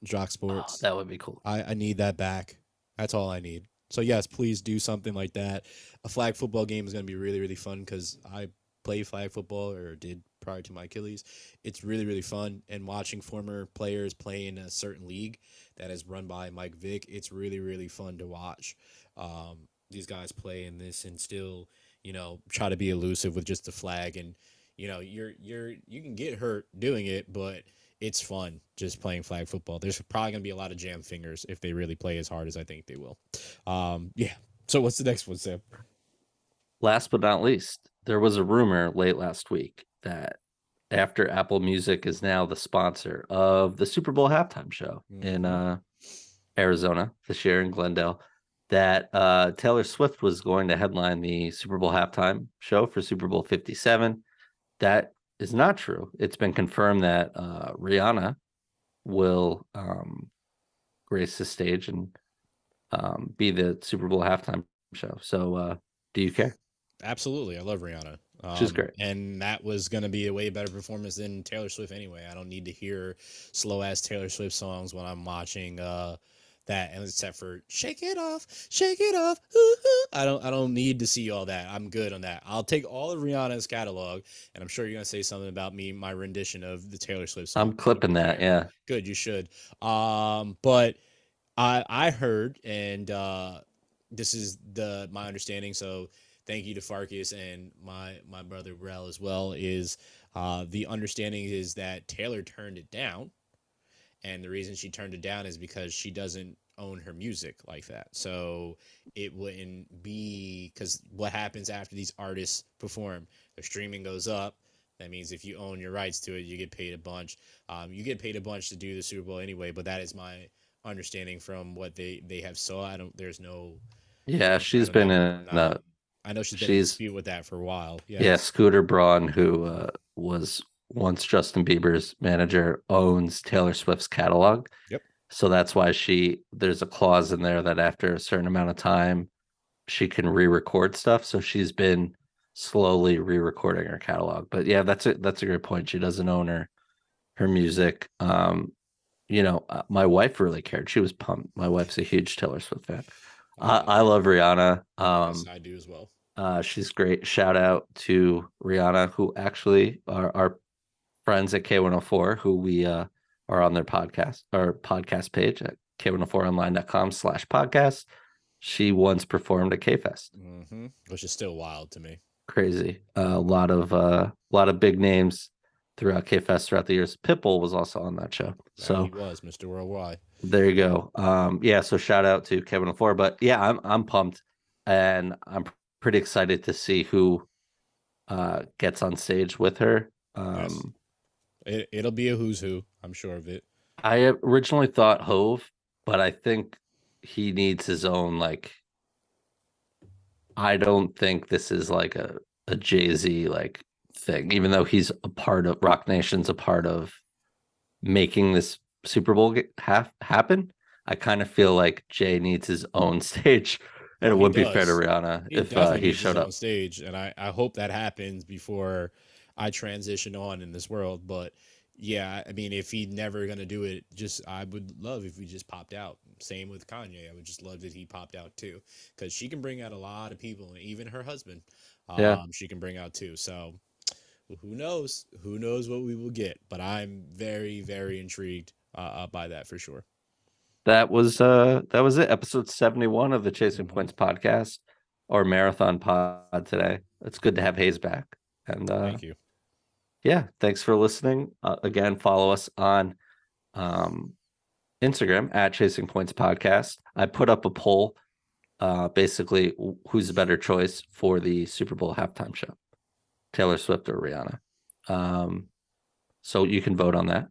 Jock Oh, Sports. that would be cool. I, I need that back. That's all I need. So yes, please do something like that. A flag football game is going to be really really fun because I play flag football or did prior to my Achilles. It's really really fun and watching former players play in a certain league that is run by Mike Vick. It's really really fun to watch. Um, these guys play in this and still you know try to be elusive with just the flag and you know you're you're you can get hurt doing it, but it's fun just playing flag football. There's probably gonna be a lot of jam fingers if they really play as hard as I think they will. Um, yeah. So what's the next one, Sam? Last but not least, there was a rumor late last week that after Apple Music is now the sponsor of the Super Bowl halftime show in Mhm. uh, Arizona this year in Glendale, that uh, Taylor Swift was going to headline the Super Bowl halftime show for Super Bowl 57. That is not true. It's been confirmed that uh, Rihanna will um, grace the stage and um, be the Super Bowl halftime show. So, uh, do you care? Absolutely, I love Rihanna. Um, She's great. and that was going to be a way better performance than Taylor Swift anyway. I don't need to hear slow ass Taylor Swift songs when I'm watching uh, that, and except for "Shake It Off, Shake It Off." ooh, ooh. I don't, I don't need to see all that. I'm good on that. I'll take all of Rihanna's catalog, and I'm sure you're gonna say something about me, my rendition of the Taylor Swift song. I'm clipping that. Yeah. Good, you should. Um, but I I heard, and uh, this is the my understanding. So thank you to Farkas and my my brother Rel as well. Is uh, the understanding is that Taylor turned it down, and the reason she turned it down is because she doesn't own her music like that. So it wouldn't be because what happens after these artists perform, their streaming goes up. That means if you own your rights to it, you get paid a bunch. Um, you get paid a bunch to do the Super Bowl anyway, but that is my understanding from what they they have saw. I don't. There's no. Yeah. she's been know, in, um, I know she's been she's- in dispute with that for a while. yeah. Yeah. Scooter Braun, who uh, was once Justin Bieber's manager, owns Taylor Swift's catalog. Yep. So that's why she, there's a clause in there that after a certain amount of time, she can re record stuff. So she's been slowly re recording her catalog. But yeah, that's a, that's a great point. She doesn't own her, her music. Um, you know, uh, my wife really cared. She was pumped. My wife's a huge Taylor Swift fan. I, I love Rihanna. Um, yes, I do as well. uh, she's great. Shout out to Rihanna, who actually are our friends at K104, who we uh, are on their podcast, our podcast page at k104online.com slash podcast. She once performed at K-Fest. hmm Which is still wild to me. Crazy. Uh, a lot of uh, a lot of big names throughout K-Fest throughout the years. Pitbull was also on that show. That So he was Mr. Worldwide. there you go. Um, yeah, so shout out to Kevin Four. But yeah, I'm I'm pumped and I'm pretty excited to see who uh gets on stage with her. Yes. Um It, it'll be a who's who. I'm sure of it. I originally thought Hov, but I think he needs his own like I don't think this is like a, a Jay-Z like thing, even though he's a part of Roc Nation's a part of making this Super Bowl get, happen. I kind of feel like Jay needs his own stage, and it he wouldn't be fair to. Rihanna He if uh, he showed up. stage, and I, I hope that happens before I transition on in this world. But yeah, I mean, if he never gonna do it, just I would love if he just popped out. Same with Kanye, I would just love that he popped out too, because she can bring out a lot of people, and even her husband, um, Yeah. she can bring out too. So who knows? Who knows what we will get? But I'm very, very intrigued uh, uh, by that for sure. That was uh that was it. Episode seventy one of the Chasing Mhm. Points podcast or marathon pod today. It's good to have Hayes back, and uh, Thank you. yeah, thanks for listening. Uh, again, follow us on um, Instagram at Chasing Points Podcast. I put up a poll, uh, basically who's a better choice for the Super Bowl halftime show, Taylor Swift or Rihanna. Um, so you can vote on that.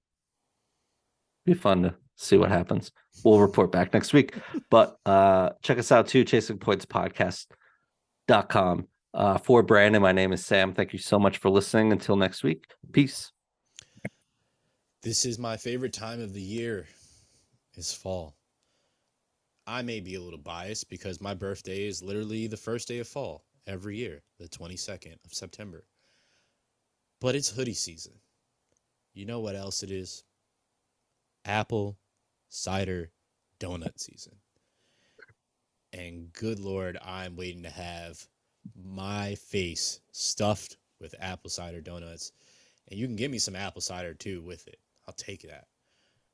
Be fun to see what happens. We'll report back next week. But uh, check us out too, Chasing Points Podcast.com. Uh, for Brandon, my name is Sam. Thank you so much for listening. Until next week, peace. This is my favorite time of the year. Is fall. I may be a little biased because my birthday is literally the first day of fall every year, the 22nd of September. But it's hoodie season. You know what else it is? Apple cider donut season. And good Lord, I'm waiting to have my face stuffed with apple cider donuts. And you can give me some apple cider too with it. I'll take that.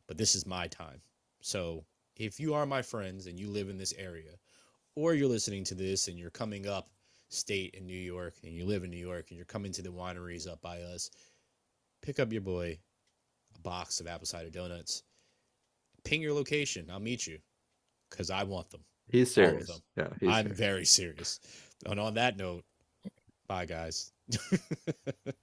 But this is my time. So if you are my friends and you live in this area, or you're listening to this and you're coming up state in New York and you live in New York and you're coming to the wineries up by us, pick up your boy a box of apple cider donuts. Ping your location. I'll meet you because I want them. He's serious. Them. Yeah, he's I'm serious. very serious. And on that note, bye guys.